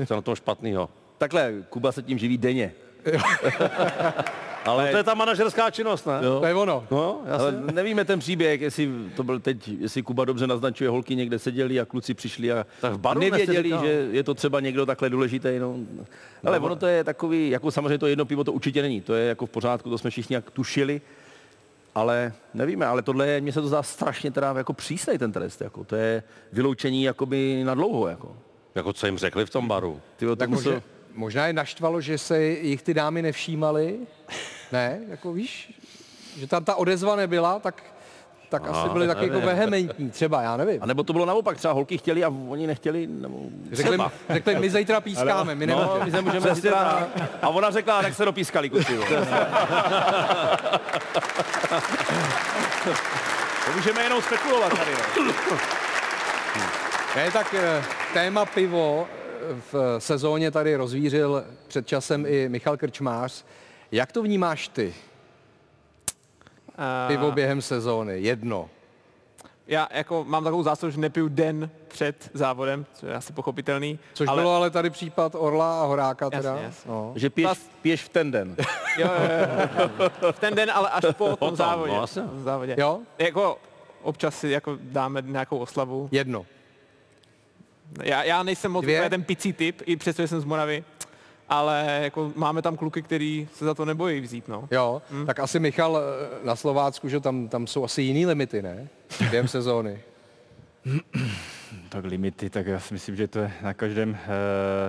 Co je na tom špatnýho? Takhle, Kuba se tím živí denně. Ale... No, to je ta manažerská činnost, ne? Jo. To je ono. No, ale nevíme ten příběh, jestli to byl teď, jestli Kuba dobře naznačuje, holky někde seděli a kluci přišli a, Tak v a baru nevěděli, že je to třeba někdo takhle důležitý. No. Ale ono to je takový, jako samozřejmě to jedno pivo to určitě není, to je jako v pořádku, to jsme všichni jak tušili, ale nevíme, ale tohle je, mně se to zdá strašně teda jako přísnej ten trest, jako to je vyloučení jakoby na dlouho, jako. Jako co jim řekli v tom baru? Ty to Tak musel, možná, možná je naštvalo, že se jich ty dámy nevšímaly. Ne, jako víš, že tam ta odezva nebyla, tak, tak asi byly taky jako vehementní, třeba, já nevím. a nebo to bylo naopak, třeba holky chtěli a oni nechtěli, nebo Řekli, řekli, my zítra pískáme, my No, nemůžeme. my se můžeme Přesně zítra... A ona řekla, tak se dopískali, kluci. jo. To můžeme jenom spekulovat tady. No. Ne, tak eh, téma pivo v sezóně tady rozvířil před časem i Michal Krčmář. Jak to vnímáš ty? A- Pivo během sezóny, jedno. Já jako mám takovou zásadu, že nepiju den před závodem, což je asi pochopitelný. Což ale... bylo ale tady případ Orla a Horáka teda. Jasně, jasně. No. Že piješ, piješ v ten den. Jo, jo, jo. V ten den, ale až po tom Potom, závodě. no, závodě. Jo? Jako občas si jako dáme nějakou oslavu. Jedno. Já, já nejsem moc Dvě? ten picí typ, i přesto, že jsem z Moravy. Ale jako máme tam kluky, který se za to nebojí vzít, no. Jo, hmm. tak asi Michal eh, na Slovácku, že tam, tam jsou asi jiný limity, ne? Během sezóny. Tak limity, tak já si myslím, že to je na každém uh,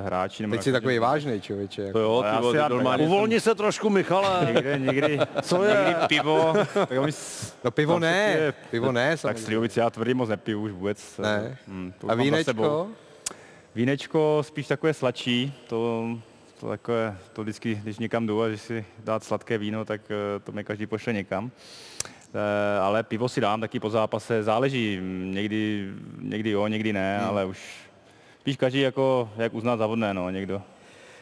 hráči. Nebo Teď jsi každém- takový vážný, člověče. To Jako. jo, Ale ty já vole, rád- normálně jsem- Uvolni se trošku, Michale. Někdy, někdy, Co je? někdy pivo. Tak, s- No pivo ne, pije. pivo ne, Tak samozřejmě. slivovici já tvrdý moc nepiju už vůbec. Ne. Hm, to A vínečko? Vínečko spíš takové sladší, to, to, takové, to vždycky, když někam jdu a když si dát sladké víno, tak eh, to mě každý pošle někam. Eh, ale pivo si dám taky po zápase, záleží, někdy, někdy jo, někdy ne, hmm. ale už spíš každý jako, jak uzná za vhodné, no, někdo.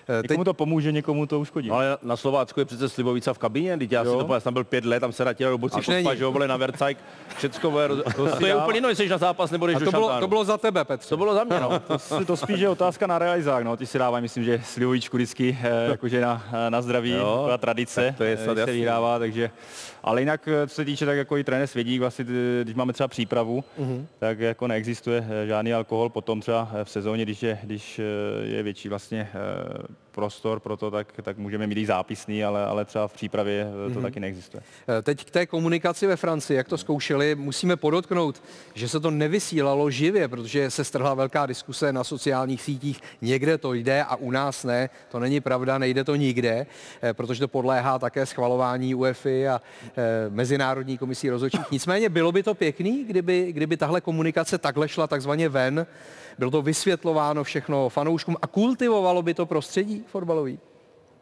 Eh, Někomu to pomůže, někomu to uškodí. No, ale na Slovácku je přece Slivovica v kabině, teď já si Jo. to pamatuju, já jsem byl pět let, tam se natěla do boci Už není. pospa, že jo, na Vercajk, všecko bude, roz... To to, si je úplně jedno, jestli jsi na zápas nebo jdeš to bylo, šantánu. to bylo za tebe, Petře. To bylo za mě, no. To, si- to spíš je otázka na realizák, no. Ty si dávají, myslím, že slivovičku vždycky eh, jakože na, na zdraví, Jo, taková tradice, tak to je snad se vyhrává, takže, ale jinak, eh, co se týče, tak jako i trenér Svědík, vlastně, eh, když máme třeba přípravu, Mhm. tak jako neexistuje eh, žádný alkohol, potom třeba v sezóně, když je, když je větší vlastně prostor pro to, tak, tak můžeme mít i zápisný, ale, ale třeba v přípravě eh, to Mhm. taky neexistuje. Eh, Teď k té komunikaci ve Francii, jak to zkoušeli, musíme podotknout, že se to nevysílalo živě, protože se strhla velká diskuse na sociálních sítích. Někde to jde a u nás ne. To není pravda, nejde to nikde, eh, protože to podléhá také schvalování UEFI a Mezinárodní komisí rozhodčích. Nicméně bylo by to pěkný, kdyby, kdyby tahle komunikace takhle šla takzvaně ven, bylo to vysvětlováno všechno fanouškům a kultivovalo by to prostředí fotbalový.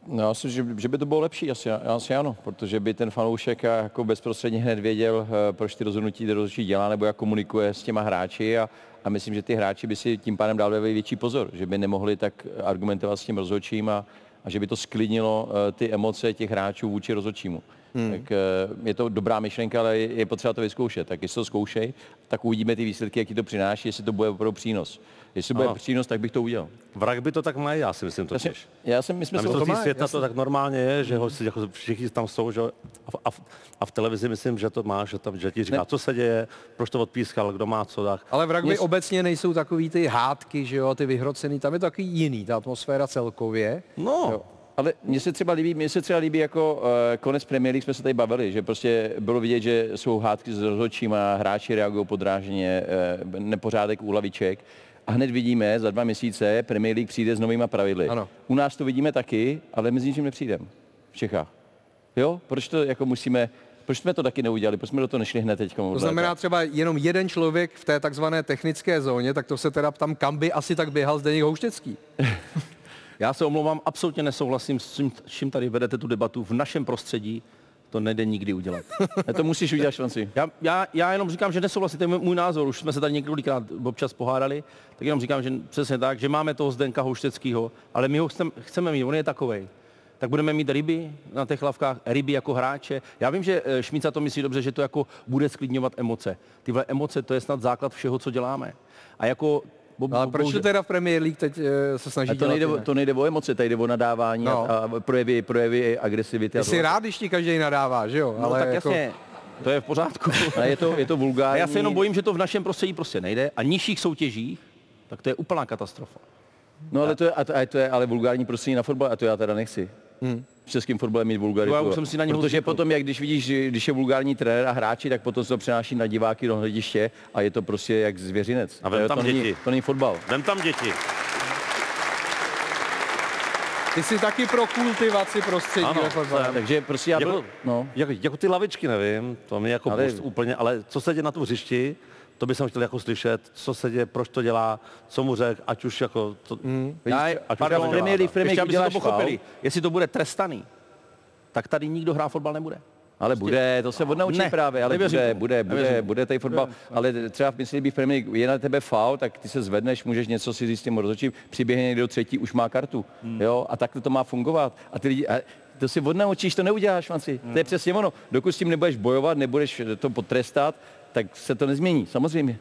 No, myslím, že, že by to bylo lepší, asi, asi ano, protože by ten fanoušek jako bezprostředně hned věděl, eh, proč ty rozhodnutí rozhodčí dělá, nebo jak komunikuje s těma hráči a, a myslím, že ty hráči by si tím pádem dávali větší pozor, že by nemohli tak argumentovat s tím rozhodčím a, a že by to sklidnilo eh, ty emoce těch hráčů vůči rozhodčímu. Hmm. Tak eh, je to dobrá myšlenka, ale je potřeba to vyzkoušet. Tak jestli to zkoušej, tak uvidíme ty výsledky, jaký to přináší, jestli to bude opravdu přínos. Jestli bude Ano. přínos, tak bych to udělal. V rugby to tak mají, já si myslím to těž. Já jsem, my jsme Na se o tom mistrovství má- světa to tak normálně je, že ho si jako všichni tam jsou, že? A, v- a, v- a, v televizi myslím, že to máš, že, tam, že ti říká, Ne. co se děje, proč to odpískal, kdo má co, tak. Ale v rugby Mně- obecně nejsou takový ty hádky, že jo, ty vyhrocený, tam je to takový jiný, ta atmosféra celkově. No. Jo. Ale mně se třeba líbí, mně se třeba líbí jako uh, konec Premier League jsme se tady bavili, že prostě bylo vidět, že jsou hádky s rozhodčím a hráči reagují podrážně, uh, nepořádek u laviček. A hned vidíme, za dva měsíce Premier League přijde s novýma pravidly. Ano. U nás to vidíme taky, ale my s ničím nepřijdeme v Čechách. Jo? Proč to jako musíme, proč jsme to taky neudělali, proč jsme do toho nešli hned teď? To znamená třeba jenom jeden člověk v té takzvané technické zóně, tak to se teda ptám, kam by asi tak běhal Zdeněk Houštěcký. Já se omlouvám, absolutně nesouhlasím s čím, s čím tady vedete tu debatu. V našem prostředí to nejde nikdy udělat. to musíš udělat šanci. Já, já, já jenom říkám, že je můj názor, už jsme se tady několikrát občas pohádali, tak jenom říkám, že přesně tak, že máme toho Zdenka Houšteckého, ale my ho chcem, chceme mít, on je takovej. Tak budeme mít ryby na těch lavkách, ryby jako hráče. Já vím, že eh, Šmica to myslí dobře, že to jako bude sklidňovat emoce. Tyhle emoce, to je snad základ všeho, co děláme. A jako bo, No, ale proč to teda v Premier League teď eh, se snaží A to nejde, o- jinak? to nejde o emoce, tady jde o nadávání No. a, a projevy, projevy agresivity. a Ty jsi to. rád, když ti každý nadává, že jo? No ale tak jako... jasně, to je v pořádku. A je to, je to A vulgární. já se jenom bojím, že to v našem prostředí prostě nejde a nižších soutěžích, tak to je úplná katastrofa. No ale to je, a to, a to je ale vulgární prostředí na fotbal a to já teda nechci. Hmm. V českém fotbale mít vulgaritu. Já už jsem si na něho Protože zvykl. potom, jak když vidíš, že když je vulgární trenér a hráči, tak potom se to přenáší na diváky do hlediště a je to prostě jak zvěřinec. A vem to, tam to, není, děti. to není fotbal. Vem tam děti. Ty jsi taky pro kultivaci prostředí Ano, jsem. Takže prostě já jako, byl, no. jako, jako, ty lavičky nevím, to mi jako Ale- ale... úplně, ale co se děje na tom hřišti, to bych chtěl jako slyšet, co se děje, proč to dělá, co mu řek, ať už jako to, mm. Já, ať už pardon, to v Premier League- Premier ještě League to pochopili, faul. jestli to bude trestaný, tak tady nikdo hrát fotbal nebude. Ale bude, to se odnaučí Ne, právě, ale bude, bude, bude, bude tady fotbal. Ale třeba myslím, by v Premier je na tebe faul, tak ty se zvedneš, můžeš něco si říct s tím rozhodčím, přiběhne někdo třetí, už má kartu. Hmm. Jo, a takhle to má fungovat. A ty lidi, a to si odnaučíš, to neuděláš. To Hmm. je přesně ono. Dokud s tím nebudeš bojovat, nebudeš to potrestat, tak se to nezmění, samozřejmě.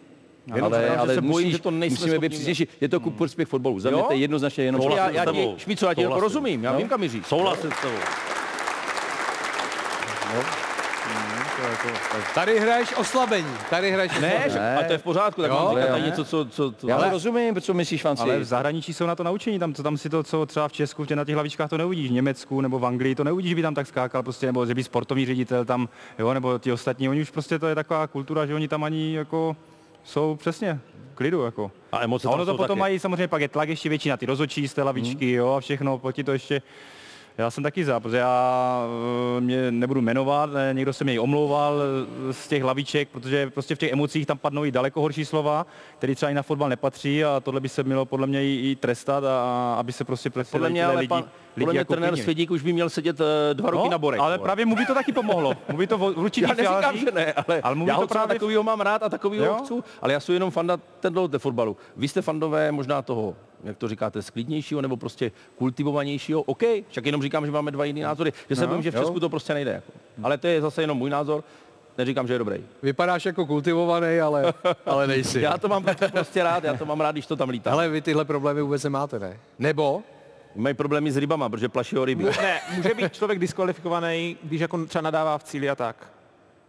Jenom ale, říkám, že ale se bojím, musíš, že to nejsme musíme být přísnější. Je to ku prospěch fotbalu. Za mě to je jednoznačně jenom já, já, já, Šmico, já ti Souhlasím. rozumím, já No. vím, kam míříš. souhlasit s tebou. Tady hraješ oslabení, tady hraješ Ne, oslabení. že, ale to je v pořádku, tak Jo, mám říkat tady ne. něco, co... co, co Já ale rozumím, co myslíš, Fanci. Ale v zahraničí jsou na to naučení, tam, to, tam si to, co třeba v Česku, tě na těch hlavičkách to neuvidíš, v Německu nebo v Anglii to neuvidíš, že by tam tak skákal, prostě, nebo že by sportovní ředitel tam, jo, nebo ti ostatní, oni už prostě to je taková kultura, že oni tam ani jako jsou přesně klidu, jako. A emoce A ono to potom taky. mají samozřejmě pak je tlak ještě větší na ty rozočí z té lavičky, jo, a všechno, poti to ještě Já jsem taky za, protože já eh, mě nebudu jmenovat, někdo se mě omlouval eh, z těch hlavíček, protože prostě v těch emocích tam padnou i daleko horší slova, které třeba i na fotbal nepatří a tohle by se mělo podle mě i, i trestat a aby se prostě prostě Podle mě, ale lidi, pan, lidi podle mě jako trenér. Svědík už by měl sedět eh, dva roky No, na borech. ale právě mu by to taky pomohlo. Mu by to v určitých Já neříkám, fázích- že ne, ale, ale mu já to právě takovýho mám rád a takovýho chci, ale já jsem jenom fanda tenhle fotbalu. Vy jste fandové možná toho, jak to říkáte, sklidnějšího nebo prostě kultivovanějšího. OK, však jenom říkám, že máme dva jiné názory, že se No, bojím, že v jo. Česku to prostě nejde. Jako. Ale to je zase jenom můj názor. Neříkám, že je dobrý. Vypadáš jako kultivovaný, ale, ale nejsi. Já to mám prostě rád, já to mám rád, když to tam lítá. Ale vy tyhle problémy vůbec nemáte, ne? Nebo? Mají problémy s rybama, protože plaší o ryby. Ne, může být člověk diskvalifikovaný, když jako třeba nadává v cíli a tak.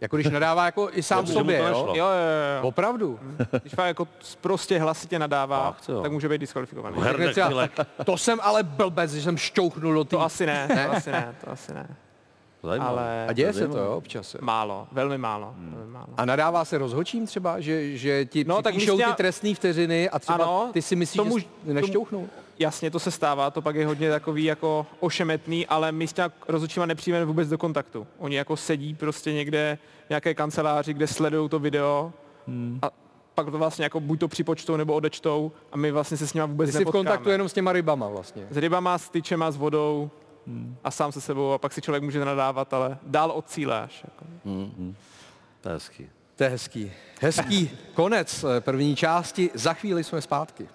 Jako když nadává jako i sám to sobě, jo? Jo, jo, jo. Opravdu? Když fakt jako prostě hlasitě nadává, Ach, co tak může být diskvalifikovaný. Řekne třeba, to jsem ale blbec, že jsem šťouchnul do té... To asi ne, to asi ne, to asi ne. Ale A děje se to, jo, občas. jo. Málo, velmi málo. Velmi málo. A nadává se rozhočím třeba, že, že ti No, tak ty trestné vteřiny a třeba Ano, ty si myslíš, tomu- že jsi nešťouchnul? Jasně, to se stává, to pak je hodně takový jako ošemetný, ale my s těma rozhodčíma nepřijmeme vůbec do kontaktu. Oni jako sedí prostě někde v nějaké kanceláři, kde sledují to video Hmm. a pak to vlastně jako buď to připočtou nebo odečtou a my vlastně se s nima vůbec Ty jsi v nepotkáme. kontaktu jenom s těma rybama vlastně. S rybama, s tyčema, s vodou a sám se sebou a pak si člověk může nadávat, ale dál od cíle až. Jako. Mm, to je hezký. To je hezký. Hezký konec eh, první části, za chvíli jsme zpátky.